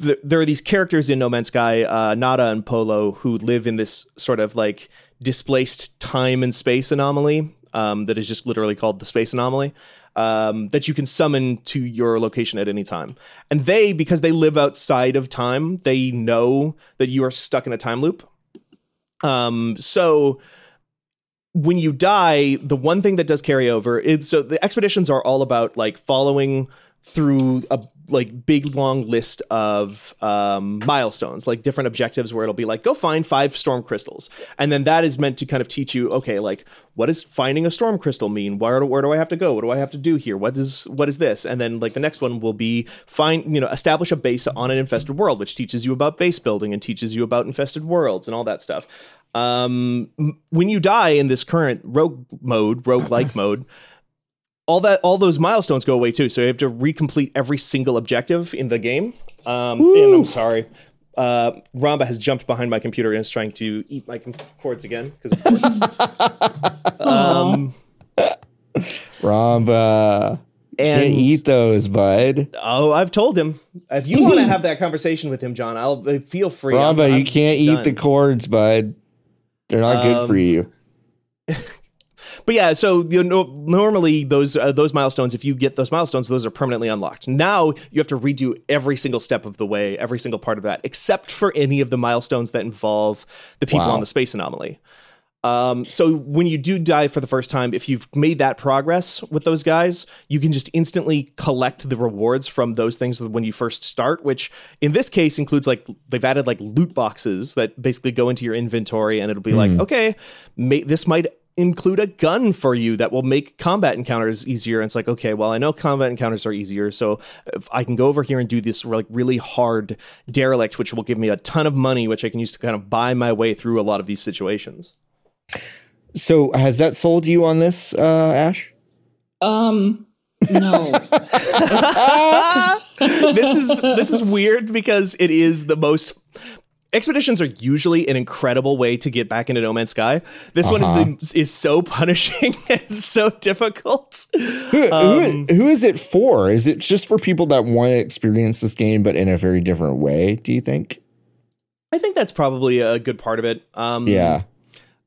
th- there are these characters in No Man's Sky, uh, Nada and Polo, who live in this sort of like displaced time and space anomaly um, that is just literally called the space anomaly. Um, that you can summon to your location at any time. And they, because they live outside of time, they know that you are stuck in a time loop. Um, so when you die, the one thing that does carry over is so the expeditions are all about like following through a like big long list of um, milestones, like different objectives where it'll be like go find five storm crystals, and then that is meant to kind of teach you, okay, like what does finding a storm crystal mean? Where where do I have to go? What do I have to do here? What is what is this? And then like the next one will be find you know establish a base on an infested world, which teaches you about base building and teaches you about infested worlds and all that stuff. Um, when you die in this current rogue mode, rogue like mode all that all those milestones go away too. So you have to recomplete every single objective in the game. Um, and I'm sorry, uh, Ramba has jumped behind my computer and is trying to eat my cords again. um, Ramba, And, Can't eat those, bud. Oh, I've told him. If you want to have that conversation with him, John, I'll uh, feel free. Bravo, I'm, I'm you can't done. eat the cords, bud. They're not um, good for um, you. but yeah, so you know, normally those uh, those milestones, if you get those milestones, those are permanently unlocked. Now you have to redo every single step of the way, every single part of that, except for any of the milestones that involve the people wow. on the space anomaly. Um, so when you do die for the first time, if you've made that progress with those guys, you can just instantly collect the rewards from those things when you first start, which in this case includes like they've added like loot boxes that basically go into your inventory and it'll be mm. like, hmm. okay, may, this might include a gun for you that will make combat encounters easier. And it's like, okay, well, I know combat encounters are easier, so if I can go over here and do this like really hard derelict, which will give me a ton of money, which I can use to kind of buy my way through a lot of these situations. So has that sold you on this, uh, Ash? Um, no. this is this is weird because it is the most expeditions are usually an incredible way to get back into No Man's Sky. This uh-huh. one is the, uh-huh. is so punishing and so difficult. Who, um, who, who is it for? Is it just for people that want to experience this game but in a very different way? Do you think? I think that's probably a good part of it. Um, yeah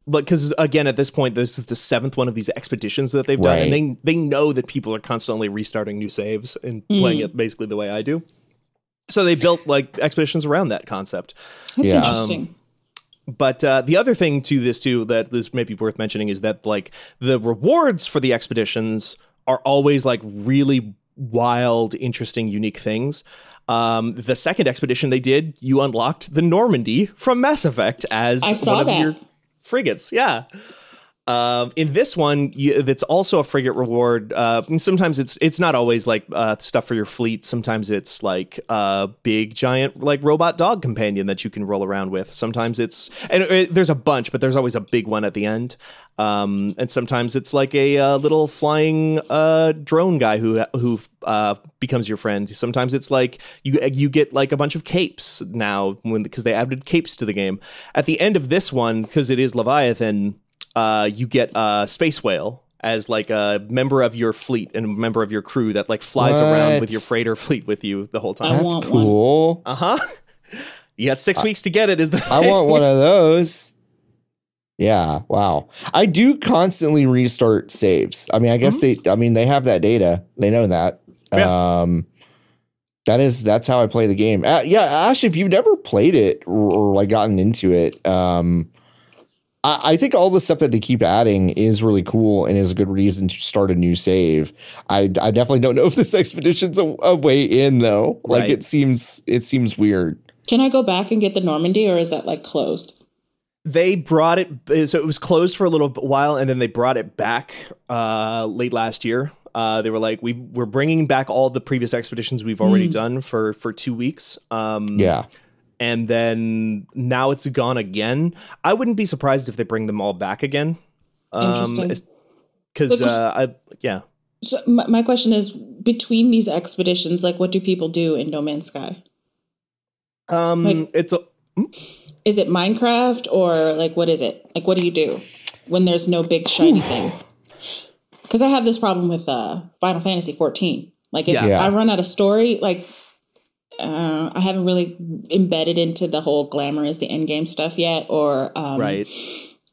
but because again at this point this is the seventh one of these expeditions that they've done right. and they they know that people are constantly restarting new saves and mm. playing it basically the way i do so they built like expeditions around that concept that's yeah. interesting um, but uh, the other thing to this too that is maybe worth mentioning is that like the rewards for the expeditions are always like really wild interesting unique things um, the second expedition they did, you unlocked the Normandy from Mass Effect as one of that. your frigates. Yeah. Um, in this one, that's also a frigate reward. Uh, sometimes it's it's not always like uh, stuff for your fleet. Sometimes it's like a big giant like robot dog companion that you can roll around with. Sometimes it's and it, there's a bunch, but there's always a big one at the end. Um, and sometimes it's like a, uh, little flying uh, drone guy who who uh, becomes your friend. Sometimes it's like you you get like a bunch of capes now when because they added capes to the game. At the end of this one, because it is Leviathan uh, you get a space whale as like a member of your fleet and a member of your crew that like flies what? around with your freighter fleet with you the whole time. That's cool. Uh huh. You got six I, weeks to get it. Is the I want one of those. Yeah. Wow. I do constantly restart saves. I mean, I guess mm-hmm. they. I mean, they have that data. They know that. Yeah. Um, that is that's how I play the game. Uh, yeah, Ash, if you've never played it or, or like gotten into it, um, I, think all the stuff that they keep adding is really cool and is a good reason to start a new save. I, I definitely don't know if this expedition's a, a way in though. Like right. it seems it seems weird. Can I go back and get the Normandy, or is that like closed? They brought it, so it was closed for a little while, and then they brought it back uh, late last year. Uh, they were like, we we're bringing back all the previous expeditions we've already mm. done for for two weeks. Um, yeah, and then now it's gone again. I wouldn't be surprised if they bring them all back again. Um, Interesting. Because uh, I yeah. So my, my question is between these expeditions, like what do people do in No Man's Sky? Um, like, it's a. Hmm? Is it Minecraft or like what is it? Like what do you do when there's no big shiny thing? Because I have this problem with uh, Final Fantasy 14. Like if yeah. I run out of story, like uh, I haven't really embedded into the whole glamour is the end game stuff yet, or um, right.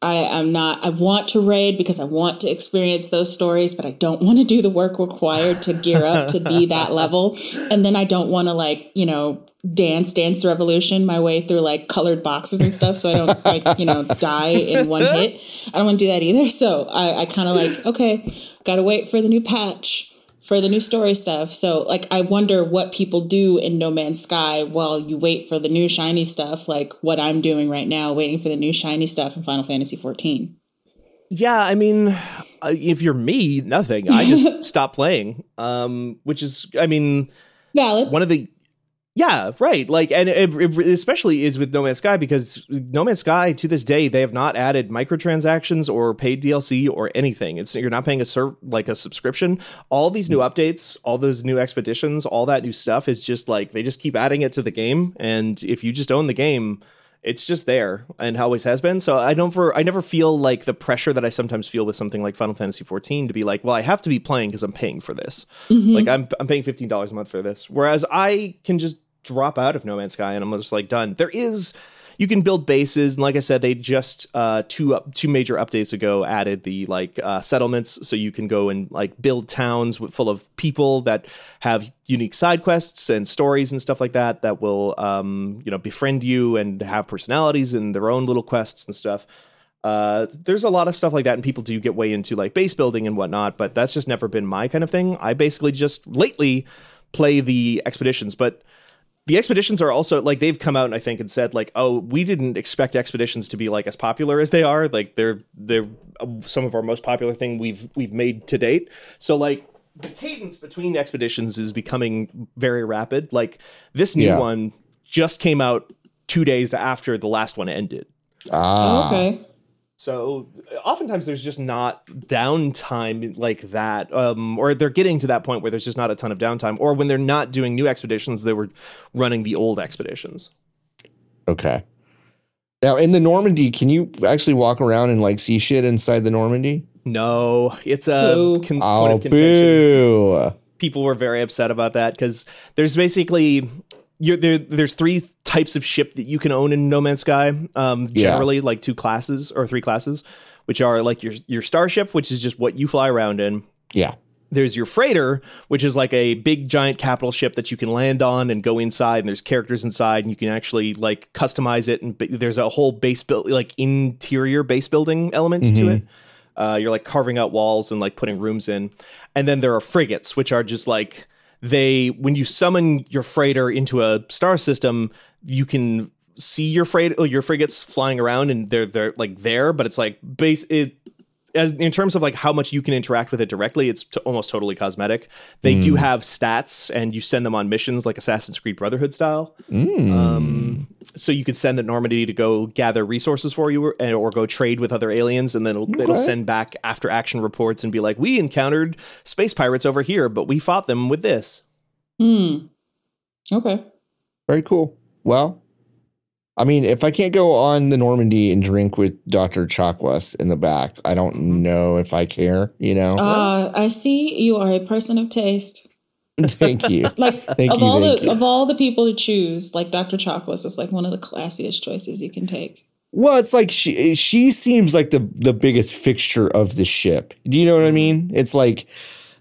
I am not. I want to raid because I want to experience those stories, but I don't want to do the work required to gear up to be that level. And then I don't want to like you know dance dance revolution my way through like colored boxes and stuff, so I don't like you know die in one hit. I don't want to do that either. So I, I kind of like okay, got to wait for the new patch for the new story stuff. So like I wonder what people do in No Man's Sky while you wait for the new shiny stuff, like what I'm doing right now, waiting for the new shiny stuff in Final Fantasy 14. Yeah, I mean, uh, if you're me, nothing. I just stop playing. Um, which is, I mean, valid. One of the yeah, right. Like, and it, it especially is with No Man's Sky because No Man's Sky to this day they have not added microtransactions or paid DLC or anything. It's you're not paying a serv- like a subscription. All these new updates, all those new expeditions, all that new stuff is just like they just keep adding it to the game. And if you just own the game, it's just there and always has been. So I don't for I never feel like the pressure that I sometimes feel with something like Final Fantasy 14 to be like, well, I have to be playing because I'm paying for this. Mm-hmm. Like I'm I'm paying fifteen dollars a month for this, whereas I can just drop out of No Man's Sky and I'm just like done. There is you can build bases and like i said they just uh, two up two major updates ago added the like uh, settlements so you can go and like build towns with, full of people that have unique side quests and stories and stuff like that that will um, you know befriend you and have personalities and their own little quests and stuff uh, there's a lot of stuff like that, and people do get way into like base building and whatnot, but that's just never been my kind of thing. I basically just lately play the expeditions, but the expeditions are also like they've come out I think and said like oh we didn't expect expeditions to be like as popular as they are. Like they're they're some of our most popular thing we've we've made to date. So like the cadence between expeditions is becoming very rapid. Like this new yeah. one just came out 2 days after the last one ended. Ah. Okay so oftentimes there's just not downtime like that, um, or they're getting to that point where there's just not a ton of downtime, or when they're not doing new expeditions, they were running the old expeditions. Okay. Now in the Normandy, can you actually walk around and like see shit inside the Normandy? No, it's a con- oh, point of contention. Boo. People were very upset about that because there's basically there, there's three types of ship that you can own in No Man's Sky. Um, generally, yeah. like two classes or three classes, which are like your your starship, which is just what you fly around in. Yeah. There's your freighter, which is like a big giant capital ship that you can land on and go inside, and there's characters inside, and you can actually like customize it. And there's a whole base build, like interior base building element mm-hmm. to it. Uh, you're like carving out walls and like putting rooms in, and then there are frigates, which are just like they when you summon your freighter into a star system, you can see your freight your frigates flying around and they're they're like there, but it's like base it as in terms of like how much you can interact with it directly, it's t- almost totally cosmetic. They mm. do have stats, and you send them on missions like Assassin's Creed Brotherhood style. Mm. Um, so you could send the Normandy to go gather resources for you, or, or go trade with other aliens, and then it'll, okay. it'll send back after action reports and be like, "We encountered space pirates over here, but we fought them with this." Hmm. Okay. Very cool. Well, I mean, if I can't go on the Normandy and drink with Dr. Chakwas in the back, I don't mm-hmm. know if I care, you know? Uh, I see you are a person of taste. thank you. like thank of you, all the you. of all the people to choose, like Dr. Chakwas is like one of the classiest choices you can take. Well, it's like she she seems like the the biggest fixture of the ship. Do you know what I mean? It's like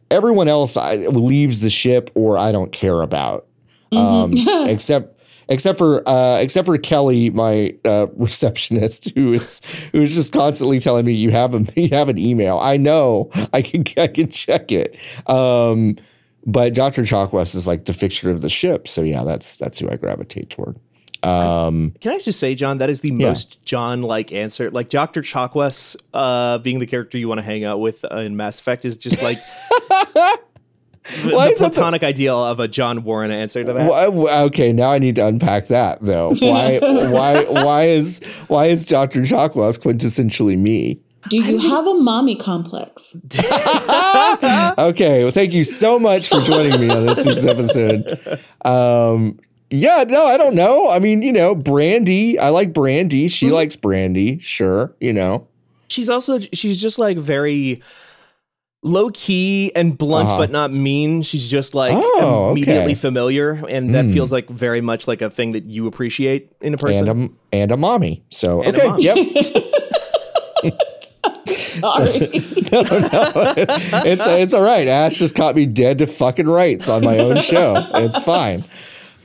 everyone else leaves the ship or I don't care about. Mm-hmm. Um, except except for uh, except for Kelly, my uh, receptionist, who is who is just constantly telling me you have a you have an email. I know I can I can check it. Um, but Dr. Chakwas is like the fixture of the ship, so yeah, that's that's who I gravitate toward. Um, Can I just say, John, that is the yeah. most John like answer. Like Dr. Chakwas, uh, being the character you want to hang out with uh, in Mass Effect is just like Why the platonic the, ideal of a John Warren answer to that. Why, okay, now I need to unpack that though. Why why why is why is Dr. Chakwas quintessentially me? Do you have a mommy complex? okay, well, thank you so much for joining me on this week's episode. Um, yeah, no, I don't know. I mean, you know, Brandy. I like Brandy. She mm-hmm. likes Brandy. Sure, you know. She's also she's just like very low key and blunt, uh-huh. but not mean. She's just like oh, immediately okay. familiar, and that mm. feels like very much like a thing that you appreciate in a person. And a, and a mommy. So and okay, yep. Sorry. no, no. It's it's all right. Ash just caught me dead to fucking rights on my own show. It's fine.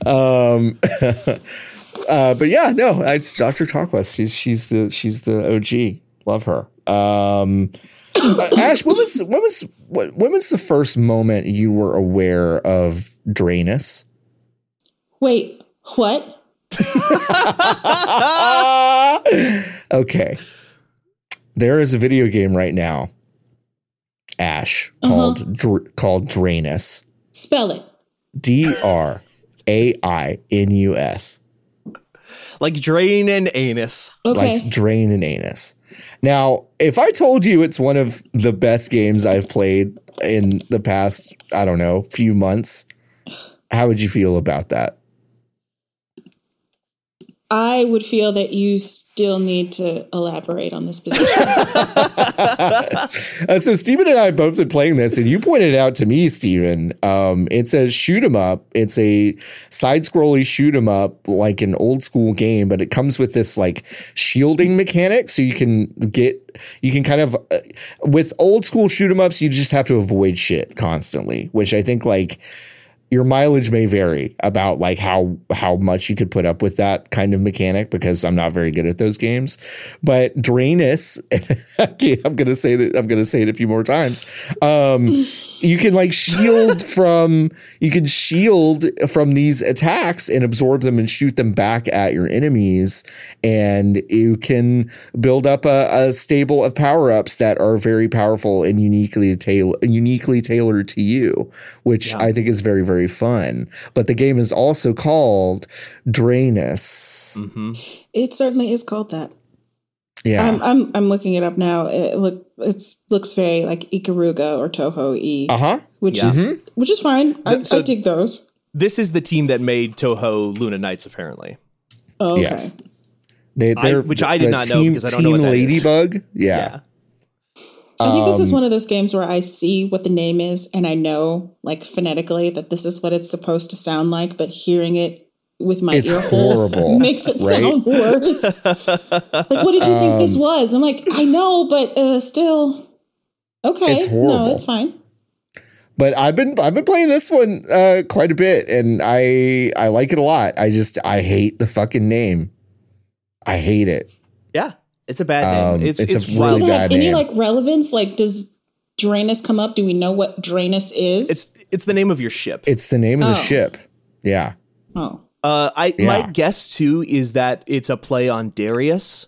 Um, uh, but yeah, no, it's Dr. Chakwas. She's she's the she's the OG. Love her. Um, uh, Ash, when was when was when was the first moment you were aware of Drainus? Wait, what? okay. There is a video game right now, Ash, uh-huh. called Dr- called Drainus. Spell it. D R A I N U S. Like drain and anus. Okay. Like drain and anus. Now, if I told you it's one of the best games I've played in the past, I don't know, few months, how would you feel about that? I would feel that you still need to elaborate on this position. uh, so Steven and I have both been playing this, and you pointed it out to me, Steven, um, it's a shoot 'em up. It's a side scrolly shoot 'em up, like an old school game, but it comes with this like shielding mechanic, so you can get you can kind of uh, with old school shoot 'em ups, you just have to avoid shit constantly, which I think like your mileage may vary about like how how much you could put up with that kind of mechanic because I'm not very good at those games. But Drainus, I'm gonna say that I'm gonna say it a few more times. Um, you can like shield from you can shield from these attacks and absorb them and shoot them back at your enemies and you can build up a, a stable of power-ups that are very powerful and uniquely tailor uniquely tailored to you which yeah. i think is very very fun but the game is also called drainus mm-hmm. it certainly is called that yeah, I'm I'm, I'm looking it up now. It look it's looks very like Ikaruga or Touhou E. Uh huh. Which yeah. is mm-hmm. which is fine. I, so I dig those. This is the team that made Touhou Luna Nights, apparently. Oh, okay. Yes. They, I, which I did not team, know because I don't know what that Ladybug. Is. Yeah. yeah. I think this is um, one of those games where I see what the name is and I know, like phonetically, that this is what it's supposed to sound like, but hearing it with my it's ear holes makes it right? sound worse. like, what did you um, think this um, was? I'm like, I know, but uh, still, okay, it's no, it's fine. But I've been I've been playing this one uh, quite a bit, and I I like it a lot. I just I hate the fucking name. I hate it. Yeah, it's a bad name. Um, it's it's, it's a really does it have any name. like relevance? Like, does Drainus come up? Do we know what Drainus is? It's it's the name of your ship. It's the name of oh. the ship. Yeah. Oh. Uh, I yeah. my guess too is that it's a play on Darius,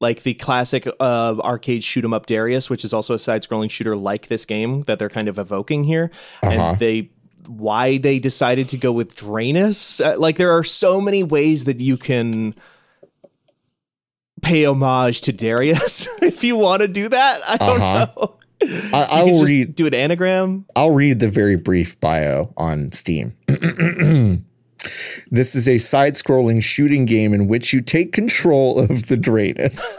like the classic uh, arcade shoot 'em up Darius, which is also a side-scrolling shooter like this game that they're kind of evoking here, uh-huh. and they why they decided to go with Drainus. Uh, like there are so many ways that you can pay homage to Darius if you want to do that. I don't uh-huh. know. I, I will read do an anagram. I'll read the very brief bio on Steam. This is a side scrolling shooting game in which you take control of the Drainus,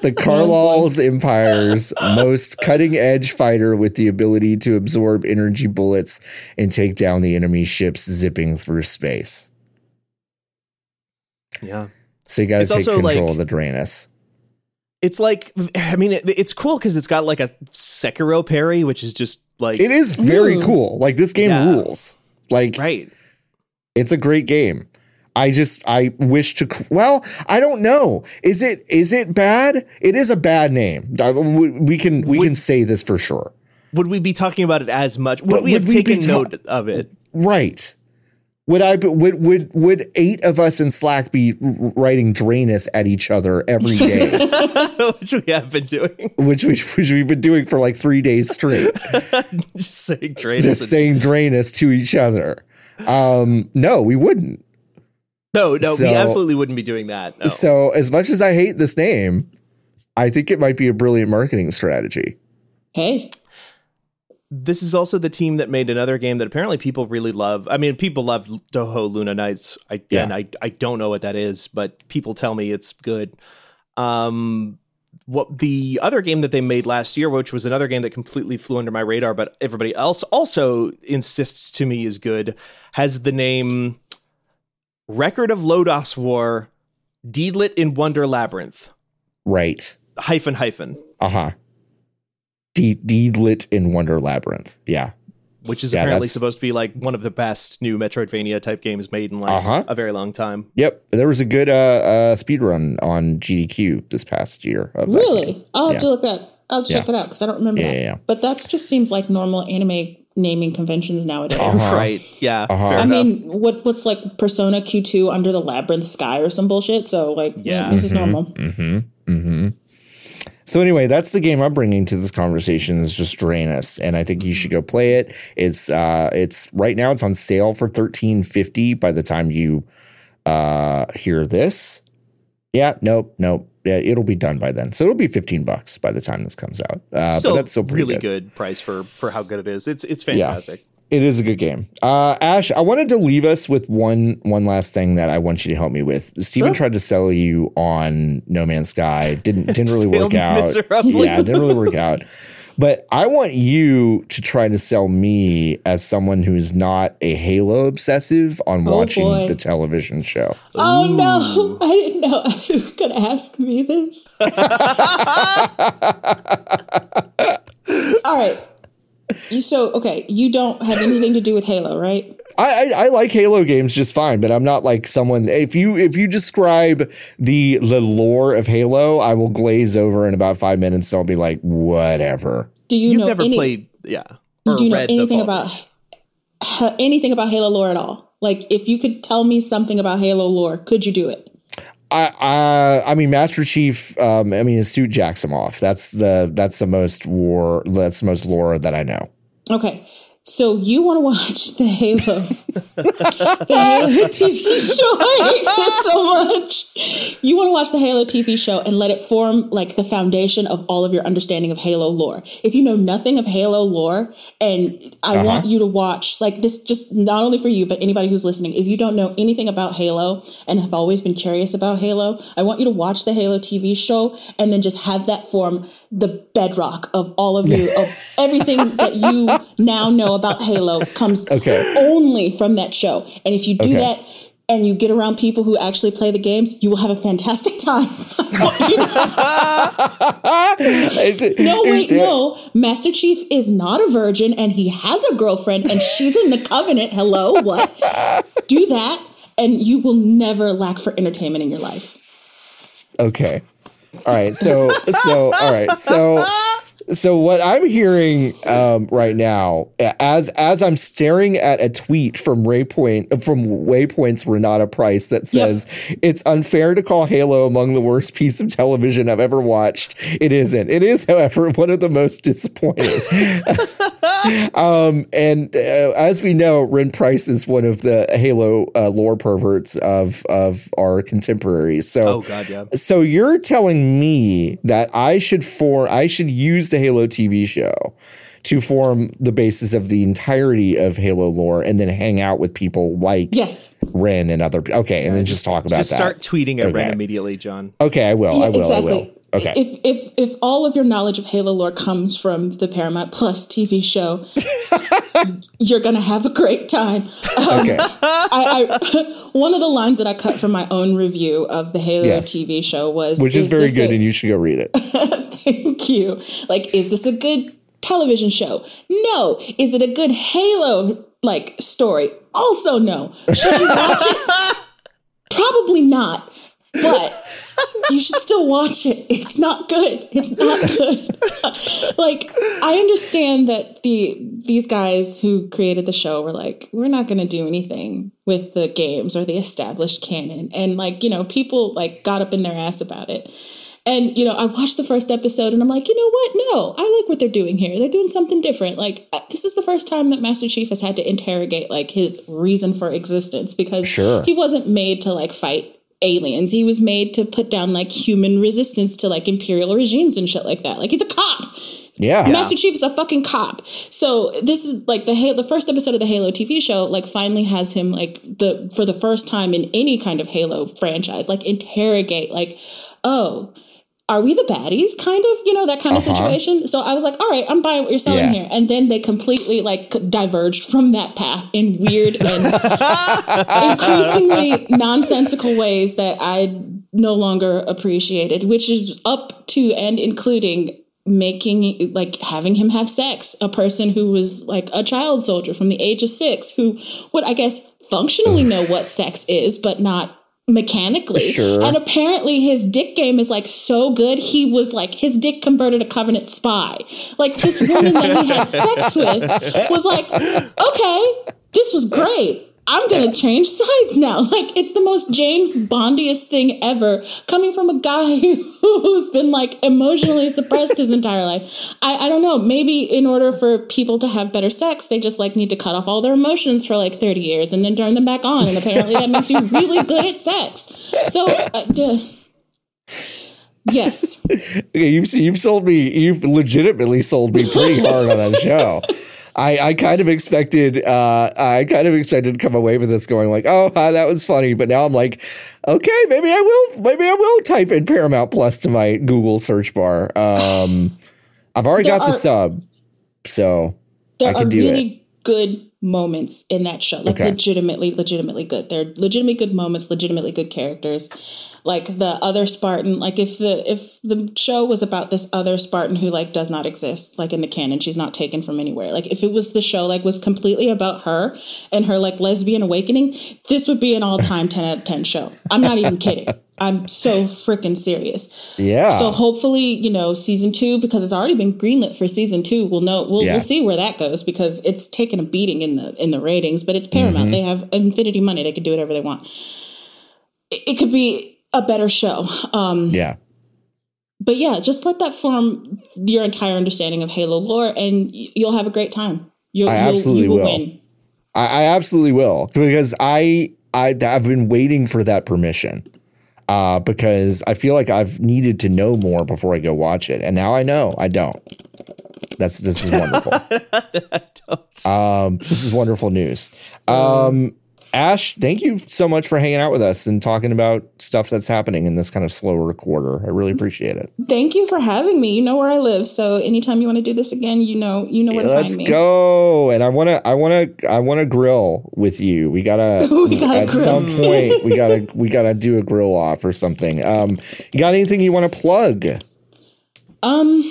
the oh, Carlol's Empire's most cutting edge fighter with the ability to absorb energy bullets and take down the enemy ships zipping through space. Yeah. So you got to take control like, of the Drainus. It's like, I mean, it, it's cool because it's got like a Sekiro parry, which is just like. It is very cool. Like this game yeah. rules. Like, right it's a great game. I just I wish to well I don't know. Is it is it bad? It is a bad name. We can we would, can say this for sure. Would we be talking about it as much? Would but we would have we taken ta- note of it? right. Would I would would would eight of us in Slack be writing Drainus at each other every day, which we have been doing, which we which we've been doing for like three days straight, just saying Drainus, just and- saying Drainus to each other. Um, no, we wouldn't. No, no, so, we absolutely wouldn't be doing that. No. So, as much as I hate this name, I think it might be a brilliant marketing strategy. Hey. This is also the team that made another game that apparently people really love. I mean, people love Touhou Luna Nights. I, yeah. I, I don't know what that is, but people tell me it's good. Um, what the other game that they made last year, which was another game that completely flew under my radar, but everybody else also insists to me is good, has the name Record of Lodoss War, Deedlit in Wonder Labyrinth. Right. Hyphen hyphen. Uh huh. Deedlit in Wonder Labyrinth. Yeah which is yeah, apparently supposed to be like one of the best new Metroidvania type games made in like uh-huh. a very long time. Yep, there was a good uh, uh, speed run on GDQ this past year. really? I'll have yeah. to look that. I'll check yeah. that out because I don't remember yeah, that. Yeah, But that just seems like normal anime naming conventions nowadays. Uh-huh. Right? Yeah. Uh-huh. I enough. mean, what what's like Persona Q two under the labyrinth sky or some bullshit? So like, yeah, this mm-hmm, is normal. Mm-hmm. Mm-hmm. So anyway, that's the game I'm bringing to this conversation is just Drainus, and I think you should go play it. It's uh, it's right now it's on sale for thirteen fifty. By the time you uh hear this, yeah, nope, nope, yeah, it'll be done by then. So it'll be fifteen bucks by the time this comes out. Uh, so but that's still really good. good. price for for how good it is. It's it's fantastic. It is a good game. Uh, Ash, I wanted to leave us with one one last thing that I want you to help me with. Steven sure. tried to sell you on No Man's Sky. Didn't didn't really work out. Miserably. Yeah, didn't really work out. But I want you to try to sell me as someone who's not a Halo obsessive on oh watching boy. the television show. Oh Ooh. no, I didn't know you were going to ask me this. All right. So, okay, you don't have anything to do with Halo, right? I, I, I, like Halo games just fine, but I'm not like someone. If you if you describe the the lore of Halo, I will glaze over in about five minutes. and I'll be like, whatever. Do you You've know never any, played? Yeah. Do you know anything about ha, anything about Halo lore at all? Like, if you could tell me something about Halo lore, could you do it? I, I I mean Master Chief. Um, I mean his suit jacks him off. That's the that's the most war. That's the most lore that I know. Okay, so you want to watch the Halo, the Halo TV show? I hate so much. You want to watch the Halo TV show and let it form like the foundation of all of your understanding of Halo lore. If you know nothing of Halo lore, and I uh-huh. want you to watch like this, just not only for you but anybody who's listening. If you don't know anything about Halo and have always been curious about Halo, I want you to watch the Halo TV show and then just have that form the bedrock of all of you of everything that you now know about Halo comes okay. only from that show. And if you do okay. that and you get around people who actually play the games, you will have a fantastic time. no, wait, no. Master Chief is not a virgin and he has a girlfriend and she's in the covenant. Hello, what? Do that and you will never lack for entertainment in your life. Okay. All right. So, so, all right. So, so what I'm hearing um, right now, as as I'm staring at a tweet from Waypoint from Waypoint's Renata Price that says yep. it's unfair to call Halo among the worst piece of television I've ever watched. It isn't. It is, however, one of the most disappointing. um, and uh, as we know, Ren Price is one of the Halo uh, lore perverts of of our contemporaries. So, oh god, yeah. So you're telling me that I should for I should use the Halo TV show to form the basis of the entirety of Halo lore and then hang out with people like yes. Ren and other okay, yeah, and then just, just talk about just that. Start tweeting at okay. Ren immediately, John. Okay, I will. Yeah, I will. Exactly. I will. Okay. If if if all of your knowledge of Halo lore comes from the Paramount Plus TV show, you're gonna have a great time. Um, okay. I, I, one of the lines that I cut from my own review of the Halo yes. TV show was, which is, is very good, a, and you should go read it. thank you. Like, is this a good television show? No. Is it a good Halo like story? Also, no. Should you watch it? Probably not. But you should still watch it. It's not good. It's not good. like I understand that the these guys who created the show were like, we're not going to do anything with the games or the established canon, and like you know, people like got up in their ass about it. And you know, I watched the first episode and I'm like, you know what? No, I like what they're doing here. They're doing something different. Like uh, this is the first time that Master Chief has had to interrogate like his reason for existence because sure. he wasn't made to like fight aliens. He was made to put down like human resistance to like imperial regimes and shit like that. Like he's a cop. Yeah. Master Chief is a fucking cop. So this is like the the first episode of the Halo TV show like finally has him like the for the first time in any kind of Halo franchise like interrogate like oh are we the baddies kind of you know that kind uh-huh. of situation so i was like all right i'm buying what you're selling yeah. here and then they completely like diverged from that path in weird and increasingly nonsensical ways that i no longer appreciated which is up to and including making like having him have sex a person who was like a child soldier from the age of six who would i guess functionally know what sex is but not mechanically. Sure. And apparently his dick game is like so good, he was like, his dick converted a covenant spy. Like this woman that he had sex with was like, okay, this was great. I'm gonna change sides now. Like it's the most James Bondiest thing ever, coming from a guy who's been like emotionally suppressed his entire life. I, I don't know. Maybe in order for people to have better sex, they just like need to cut off all their emotions for like 30 years and then turn them back on. And apparently that makes you really good at sex. So. Uh, Yes. okay, you've you've sold me. You've legitimately sold me pretty hard on that show. I, I kind of expected uh, I kind of expected to come away with this going like, oh, that was funny, but now I'm like, okay, maybe I will, maybe I will type in Paramount Plus to my Google search bar. Um, I've already there got are, the sub, so I can do really it. good moments in that show, like okay. legitimately, legitimately good. They're legitimately good moments, legitimately good characters like the other Spartan, like if the if the show was about this other Spartan who like does not exist, like in the canon, she's not taken from anywhere. Like if it was the show like was completely about her and her like lesbian awakening, this would be an all time ten out of ten show. I'm not even kidding. I'm so freaking serious. Yeah. So hopefully, you know, season two, because it's already been greenlit for season two, we'll know we'll, yeah. we'll see where that goes because it's taken a beating in the in the ratings, but it's Paramount. Mm-hmm. They have infinity money. They can do whatever they want. It, it could be a better show. Um, yeah. But yeah, just let that form your entire understanding of Halo lore, and you'll have a great time. You'll, I absolutely you'll, you will. will. I, I, absolutely will because I I I've been waiting for that permission. Uh, because I feel like I've needed to know more before I go watch it, and now I know I don't. That's this is wonderful. um, this is wonderful news. Um, Ash, thank you so much for hanging out with us and talking about stuff that's happening in this kind of slower quarter. I really appreciate it. Thank you for having me. You know where I live, so anytime you want to do this again, you know you know where yeah, to find me. Let's go. And I want to I want to I want to grill with you. We got to at grill. some point we got to we got to do a grill off or something. Um you got anything you want to plug? Um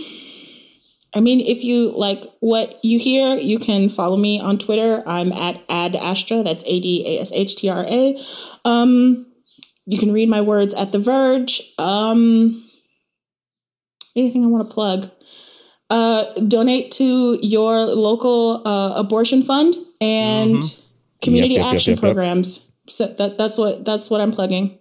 I mean, if you like what you hear, you can follow me on Twitter. I'm at Adashtra. That's A D A S H T R A. Um, you can read my words at The Verge. Um, anything I want to plug? Uh, donate to your local uh, abortion fund and mm-hmm. community yep, yep, action yep, programs. So that that's what that's what I'm plugging.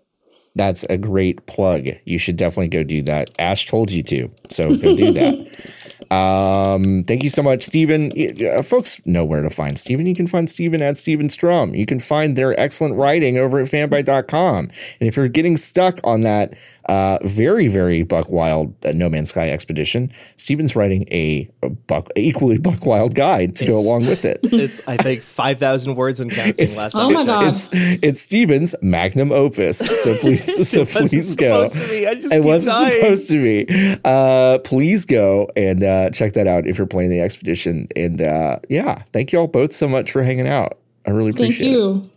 That's a great plug. You should definitely go do that. Ash told you to, so go do that. Um, thank you so much, Steven. Uh, folks know where to find Steven. You can find Steven at Steven Strom. You can find their excellent writing over at fanbyte.com. And if you're getting stuck on that uh, very, very buck wild uh, No Man's Sky expedition. Steven's writing a, a buck, equally buck wild guide to it's, go along with it. It's, I think, 5,000 words and counting it's, last Oh my God. It's, it's Steven's magnum opus. So please, so please go. it wasn't dying. supposed to be. Uh, please go and uh, check that out if you're playing the expedition. And uh, yeah, thank you all both so much for hanging out. I really appreciate it. Thank you.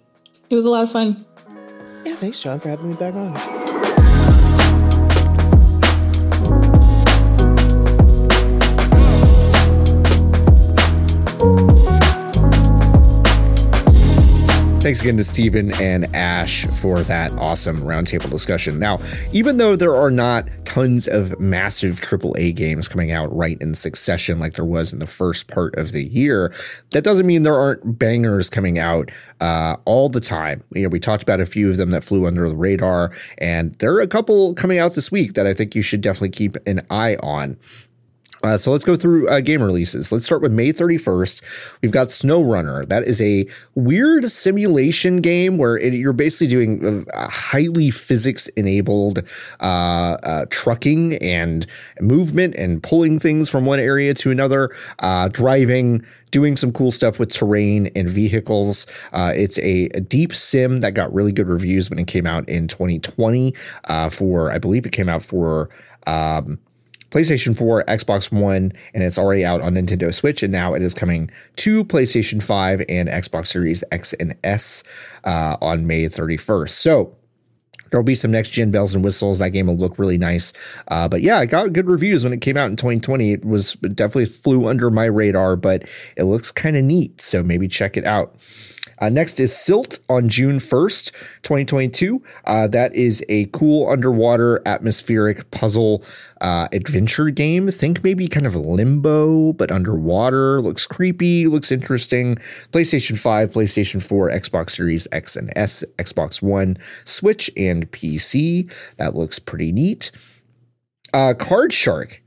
It. it was a lot of fun. Yeah, thanks, John, for having me back on. Thanks again to Steven and Ash for that awesome roundtable discussion. Now, even though there are not tons of massive AAA games coming out right in succession like there was in the first part of the year, that doesn't mean there aren't bangers coming out uh, all the time. You know, we talked about a few of them that flew under the radar, and there are a couple coming out this week that I think you should definitely keep an eye on. Uh, so let's go through uh, game releases. Let's start with May 31st. We've got SnowRunner. That is a weird simulation game where it, you're basically doing a highly physics enabled uh, uh, trucking and movement and pulling things from one area to another, uh, driving, doing some cool stuff with terrain and vehicles. Uh, it's a, a, deep sim that got really good reviews when it came out in 2020 for, I believe it came out for. Um, PlayStation 4, Xbox One, and it's already out on Nintendo Switch. And now it is coming to PlayStation 5 and Xbox Series X and S uh, on May 31st. So There'll be some next gen bells and whistles. That game will look really nice. Uh, but yeah, I got good reviews when it came out in 2020. It was it definitely flew under my radar, but it looks kind of neat. So maybe check it out. Uh, next is Silt on June 1st, 2022. Uh, that is a cool underwater atmospheric puzzle uh, adventure game. Think maybe kind of limbo, but underwater. Looks creepy, looks interesting. PlayStation 5, PlayStation 4, Xbox Series X and S, Xbox One, Switch, and PC. That looks pretty neat. Uh, Card Shark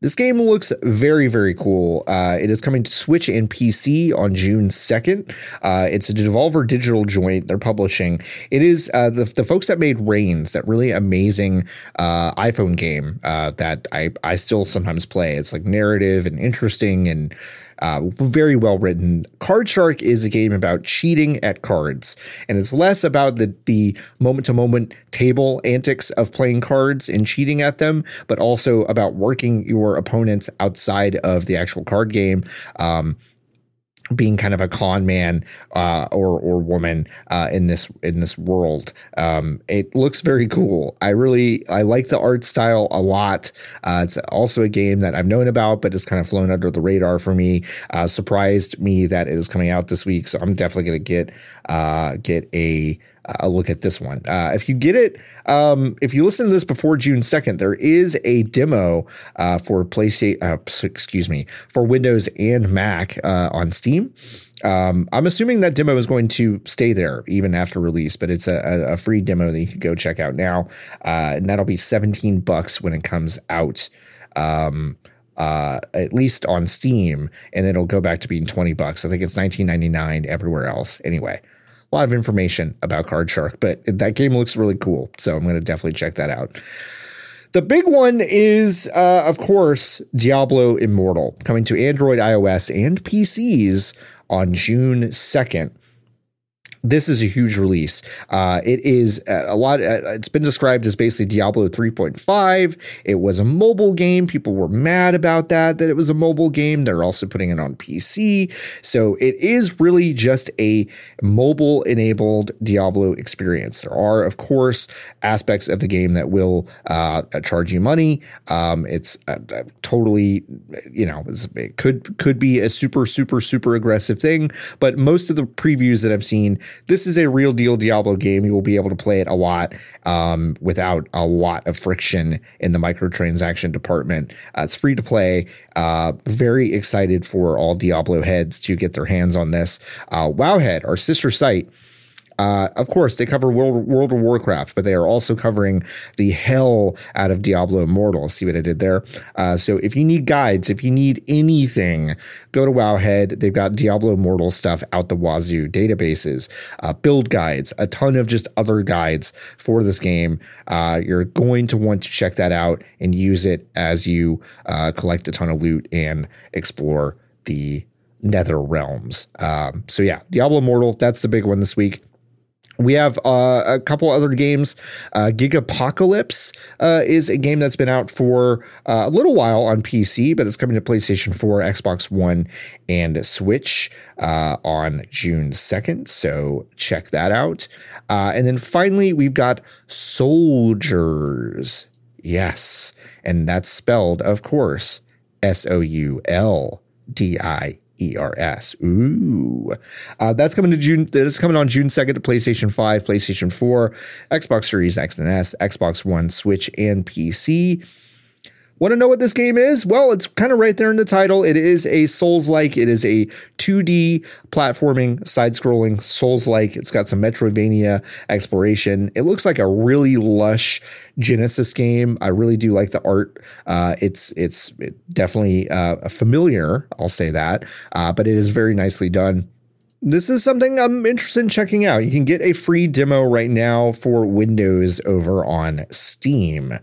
this game looks very, very cool. Uh, it is coming to Switch and PC on June 2nd. Uh, it's a Devolver Digital joint they're publishing. It is uh, the, the folks that made Reigns, that really amazing uh, iPhone game uh, that I, I still sometimes play. It's like narrative and interesting and Uh, very well written. Card Shark is a game about cheating at cards, and it's less about the moment to moment table antics of playing cards and cheating at them, but also about working your opponents outside of the actual card game. Um, being kind of a con man uh, or or woman uh, in this in this world. Um, it looks very cool. I really I like the art style a lot. Uh, it's also a game that I've known about, but it's kind of flown under the radar for me. Uh, surprised me that it is coming out this week, so I'm definitely gonna get uh, get a a look at this one. Uh, if you get it, um, if you listen to this before June 2nd, there is a demo uh, for PlayStation, uh, excuse me, for Windows and Mac uh, on Steam. Um, I'm assuming that demo is going to stay there even after release, but it's a, a free demo that you can go check out now. Uh, and that'll be 17 bucks when it comes out. Um, uh, at least on Steam, and it'll go back to being 20 bucks. I think it's 19.99 everywhere else. Anyway, a lot of information about Card Shark, but that game looks really cool. So I'm going to definitely check that out. The big one is, uh, of course, Diablo Immortal, coming to Android, iOS, and PCs on June 2nd this is a huge release. Uh, it is a lot. Uh, it's been described as basically Diablo 3.5. It was a mobile game. People were mad about that, that it was a mobile game. They're also putting it on PC. So it is really just a mobile enabled Diablo experience. There are, of course, aspects of the game that will uh, charge you money. Um, it's uh, uh, totally, you know, it could could be a super super super aggressive thing, but most of the previews that I've seen this is a real deal Diablo game. You will be able to play it a lot um, without a lot of friction in the microtransaction department. Uh, it's free to play. Uh, very excited for all Diablo heads to get their hands on this. Uh, Wowhead, our sister site, uh, of course, they cover World, World of Warcraft, but they are also covering the hell out of Diablo Immortal. See what I did there? Uh, so if you need guides, if you need anything, go to Wowhead. They've got Diablo Immortal stuff out the wazoo, databases, uh, build guides, a ton of just other guides for this game. Uh, you're going to want to check that out and use it as you uh, collect a ton of loot and explore the nether realms. Um, so yeah, Diablo Immortal, that's the big one this week. We have uh, a couple other games. Uh, Gigapocalypse uh, is a game that's been out for uh, a little while on PC, but it's coming to PlayStation 4, Xbox One, and Switch uh, on June 2nd. So check that out. Uh, and then finally, we've got Souldiers. Yes. And that's spelled, of course, S O U L D I ERS. Ooh. Uh, that's coming to June. That's coming on June 2nd to PlayStation 5, PlayStation 4, Xbox Series X and S, Xbox One, Switch, and PC. Want to know what this game is? Well, it's kind of right there in the title. It is a Souls like. It is a 2D platforming, side scrolling Souls like. It's got some Metroidvania exploration. It looks like a really lush Genesis game. I really do like the art. Uh, it's it's definitely uh, familiar. I'll say that, uh, but it is very nicely done this is something I'm interested in checking out. You can get a free demo right now for Windows over on Steam.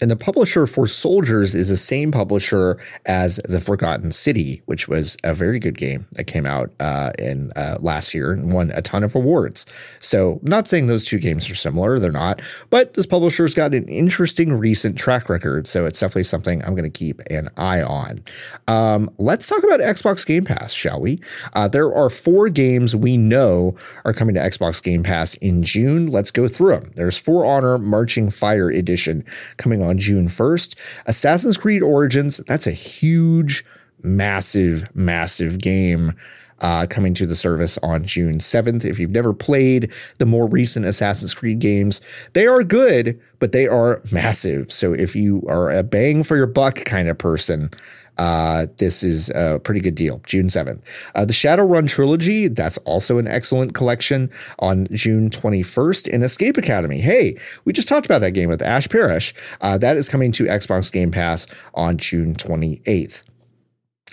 And the publisher for Souldiers is the same publisher as The Forgotten City, which was a very good game that came out uh, in uh, last year and won a ton of awards. So, not saying those two games are similar, they're not, but this publisher's got an interesting recent track record. So, it's definitely something I'm going to keep an eye on. Um, let's talk about Xbox Game Pass, shall we? Uh, there are four games we know are coming to Xbox Game Pass in June. Let's go through them. There's For Honor Marching Fire Edition coming on on June 1st. Assassin's Creed Origins, that's a huge, massive, massive game. Uh, coming to the service on June 7th. If you've never played the more recent Assassin's Creed games, they are good, but they are massive. So if you are a bang for your buck kind of person, uh, this is a pretty good deal. June 7th. Uh, the Shadowrun trilogy, that's also an excellent collection on June 21st. And Escape Academy, hey, we just talked about that game with Ash Parrish. Uh, that is coming to Xbox Game Pass on June 28th.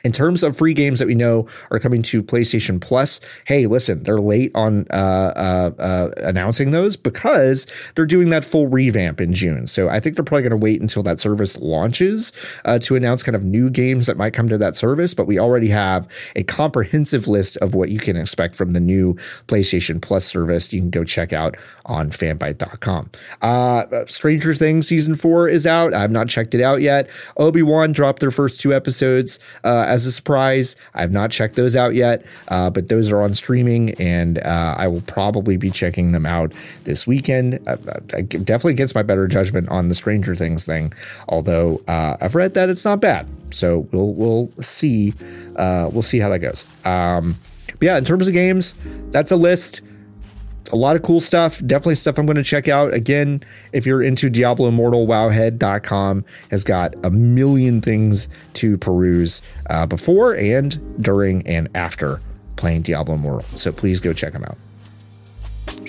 In terms of free games that we know are coming to PlayStation Plus, hey, listen, they're late on uh, uh, uh, announcing those because they're doing that full revamp in June. So I think they're probably going to wait until that service launches uh, to announce kind of new games that might come to that service. But we already have a comprehensive list of what you can expect from the new PlayStation Plus service. You can go check out on fanbyte.com. Uh, Stranger Things season four is out. I've not checked it out yet. Obi Wan dropped their first two episodes uh, as a surprise. I've not checked those out yet, uh, but those are on streaming, and uh, I will probably be checking them out this weekend. Uh, uh definitely against my better judgment on the Stranger Things thing, although uh, I've read that it's not bad. So we'll we'll see uh, we'll see how that goes. Um, but yeah, in terms of games, that's a list a lot of cool stuff. Definitely stuff I'm going to check out. Again, if you're into Diablo Immortal, wowhead.com has got a million things to peruse uh, before and during and after playing Diablo Immortal. So please go check them out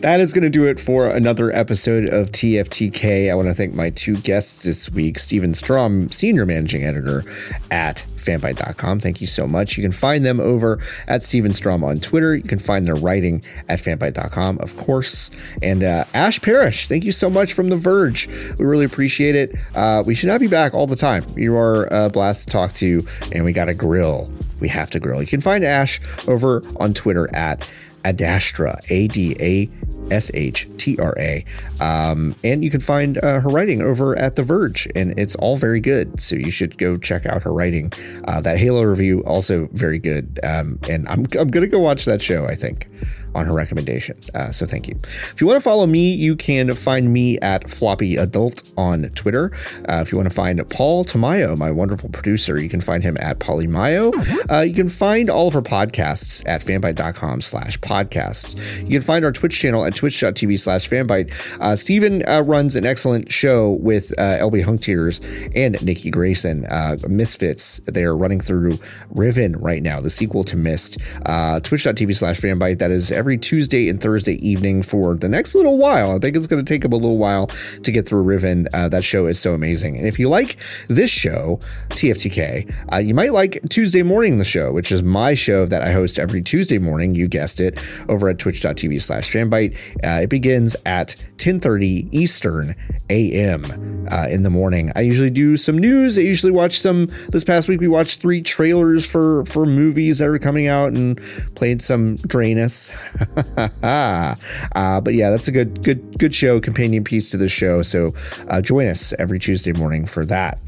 that is going to do it for another episode of TFTK. I want to thank my two guests this week Steven Strom, Senior Managing Editor at fanbyte.com. Thank you so much. You can find them over at Steven Strom on Twitter. You can find their writing at fanbyte.com, of course. And uh, Ash Parrish, thank you so much from The Verge. We really appreciate it. Uh, we should have you back all the time. You are a blast to talk to, and we got a grill. We have to grill. You can find Ash over on Twitter at Adashtra, A D A S H T R A. Um, and you can find uh, her writing over at The Verge, and it's all very good. So you should go check out her writing. Uh, that Halo review, also very good. Um, and I'm, I'm going to go watch that show, I think on her recommendation. Uh, so thank you. If you want to follow me, you can find me at Floppy Adult on Twitter. Uh, if you want to find Paul Tamayo, my wonderful producer, you can find him at Polymayo. Uh, you can find all of our podcasts at fanbyte.com slash podcasts. You can find our Twitch channel at twitch.tv slash fanbyte. Uh, Steven uh, runs an excellent show with uh, LB Hunktears and Nikki Grayson, uh, Misfits. They are running through Riven right now, the sequel to Myst. twitch.tv slash fanbyte. That is every every Tuesday and Thursday evening for the next little while. I think it's going to take them a little while to get through Riven. Uh, that show is so amazing. And if you like this show, TFTK, uh, you might like Tuesday Morning the Show, which is my show that I host every Tuesday morning. You guessed it, over at twitch.tv slash fanbyte. Uh, it begins at 10.30 Eastern a.m. Uh, in the morning. I usually do some news. I usually watch some. This past week, we watched three trailers for, for movies that are coming out and played some Drainus. uh, but yeah, that's a good, good, good show, companion piece to the show. So uh, join us every Tuesday morning for that.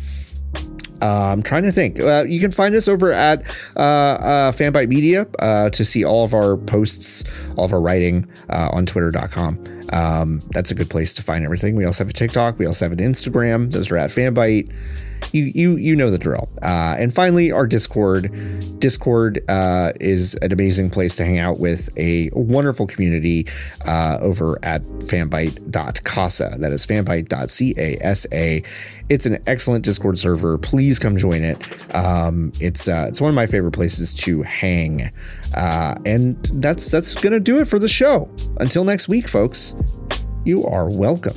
Uh, I'm trying to think. Uh, you can find us over at uh, uh Fanbyte Media uh, to see all of our posts, all of our writing uh, on Twitter.com. Um, that's a good place to find everything. We also have a TikTok. We also have an Instagram. Those are at Fanbyte you you you know the drill. Uh, and finally, our Discord. Discord uh, is an amazing place to hang out with a wonderful community uh, over at fanbyte.casa. That is fanbyte.casa. It's an excellent Discord server. Please come join it. Um, it's uh, it's one of my favorite places to hang. Uh, and that's that's gonna do it for the show. Until next week, folks. You are welcome.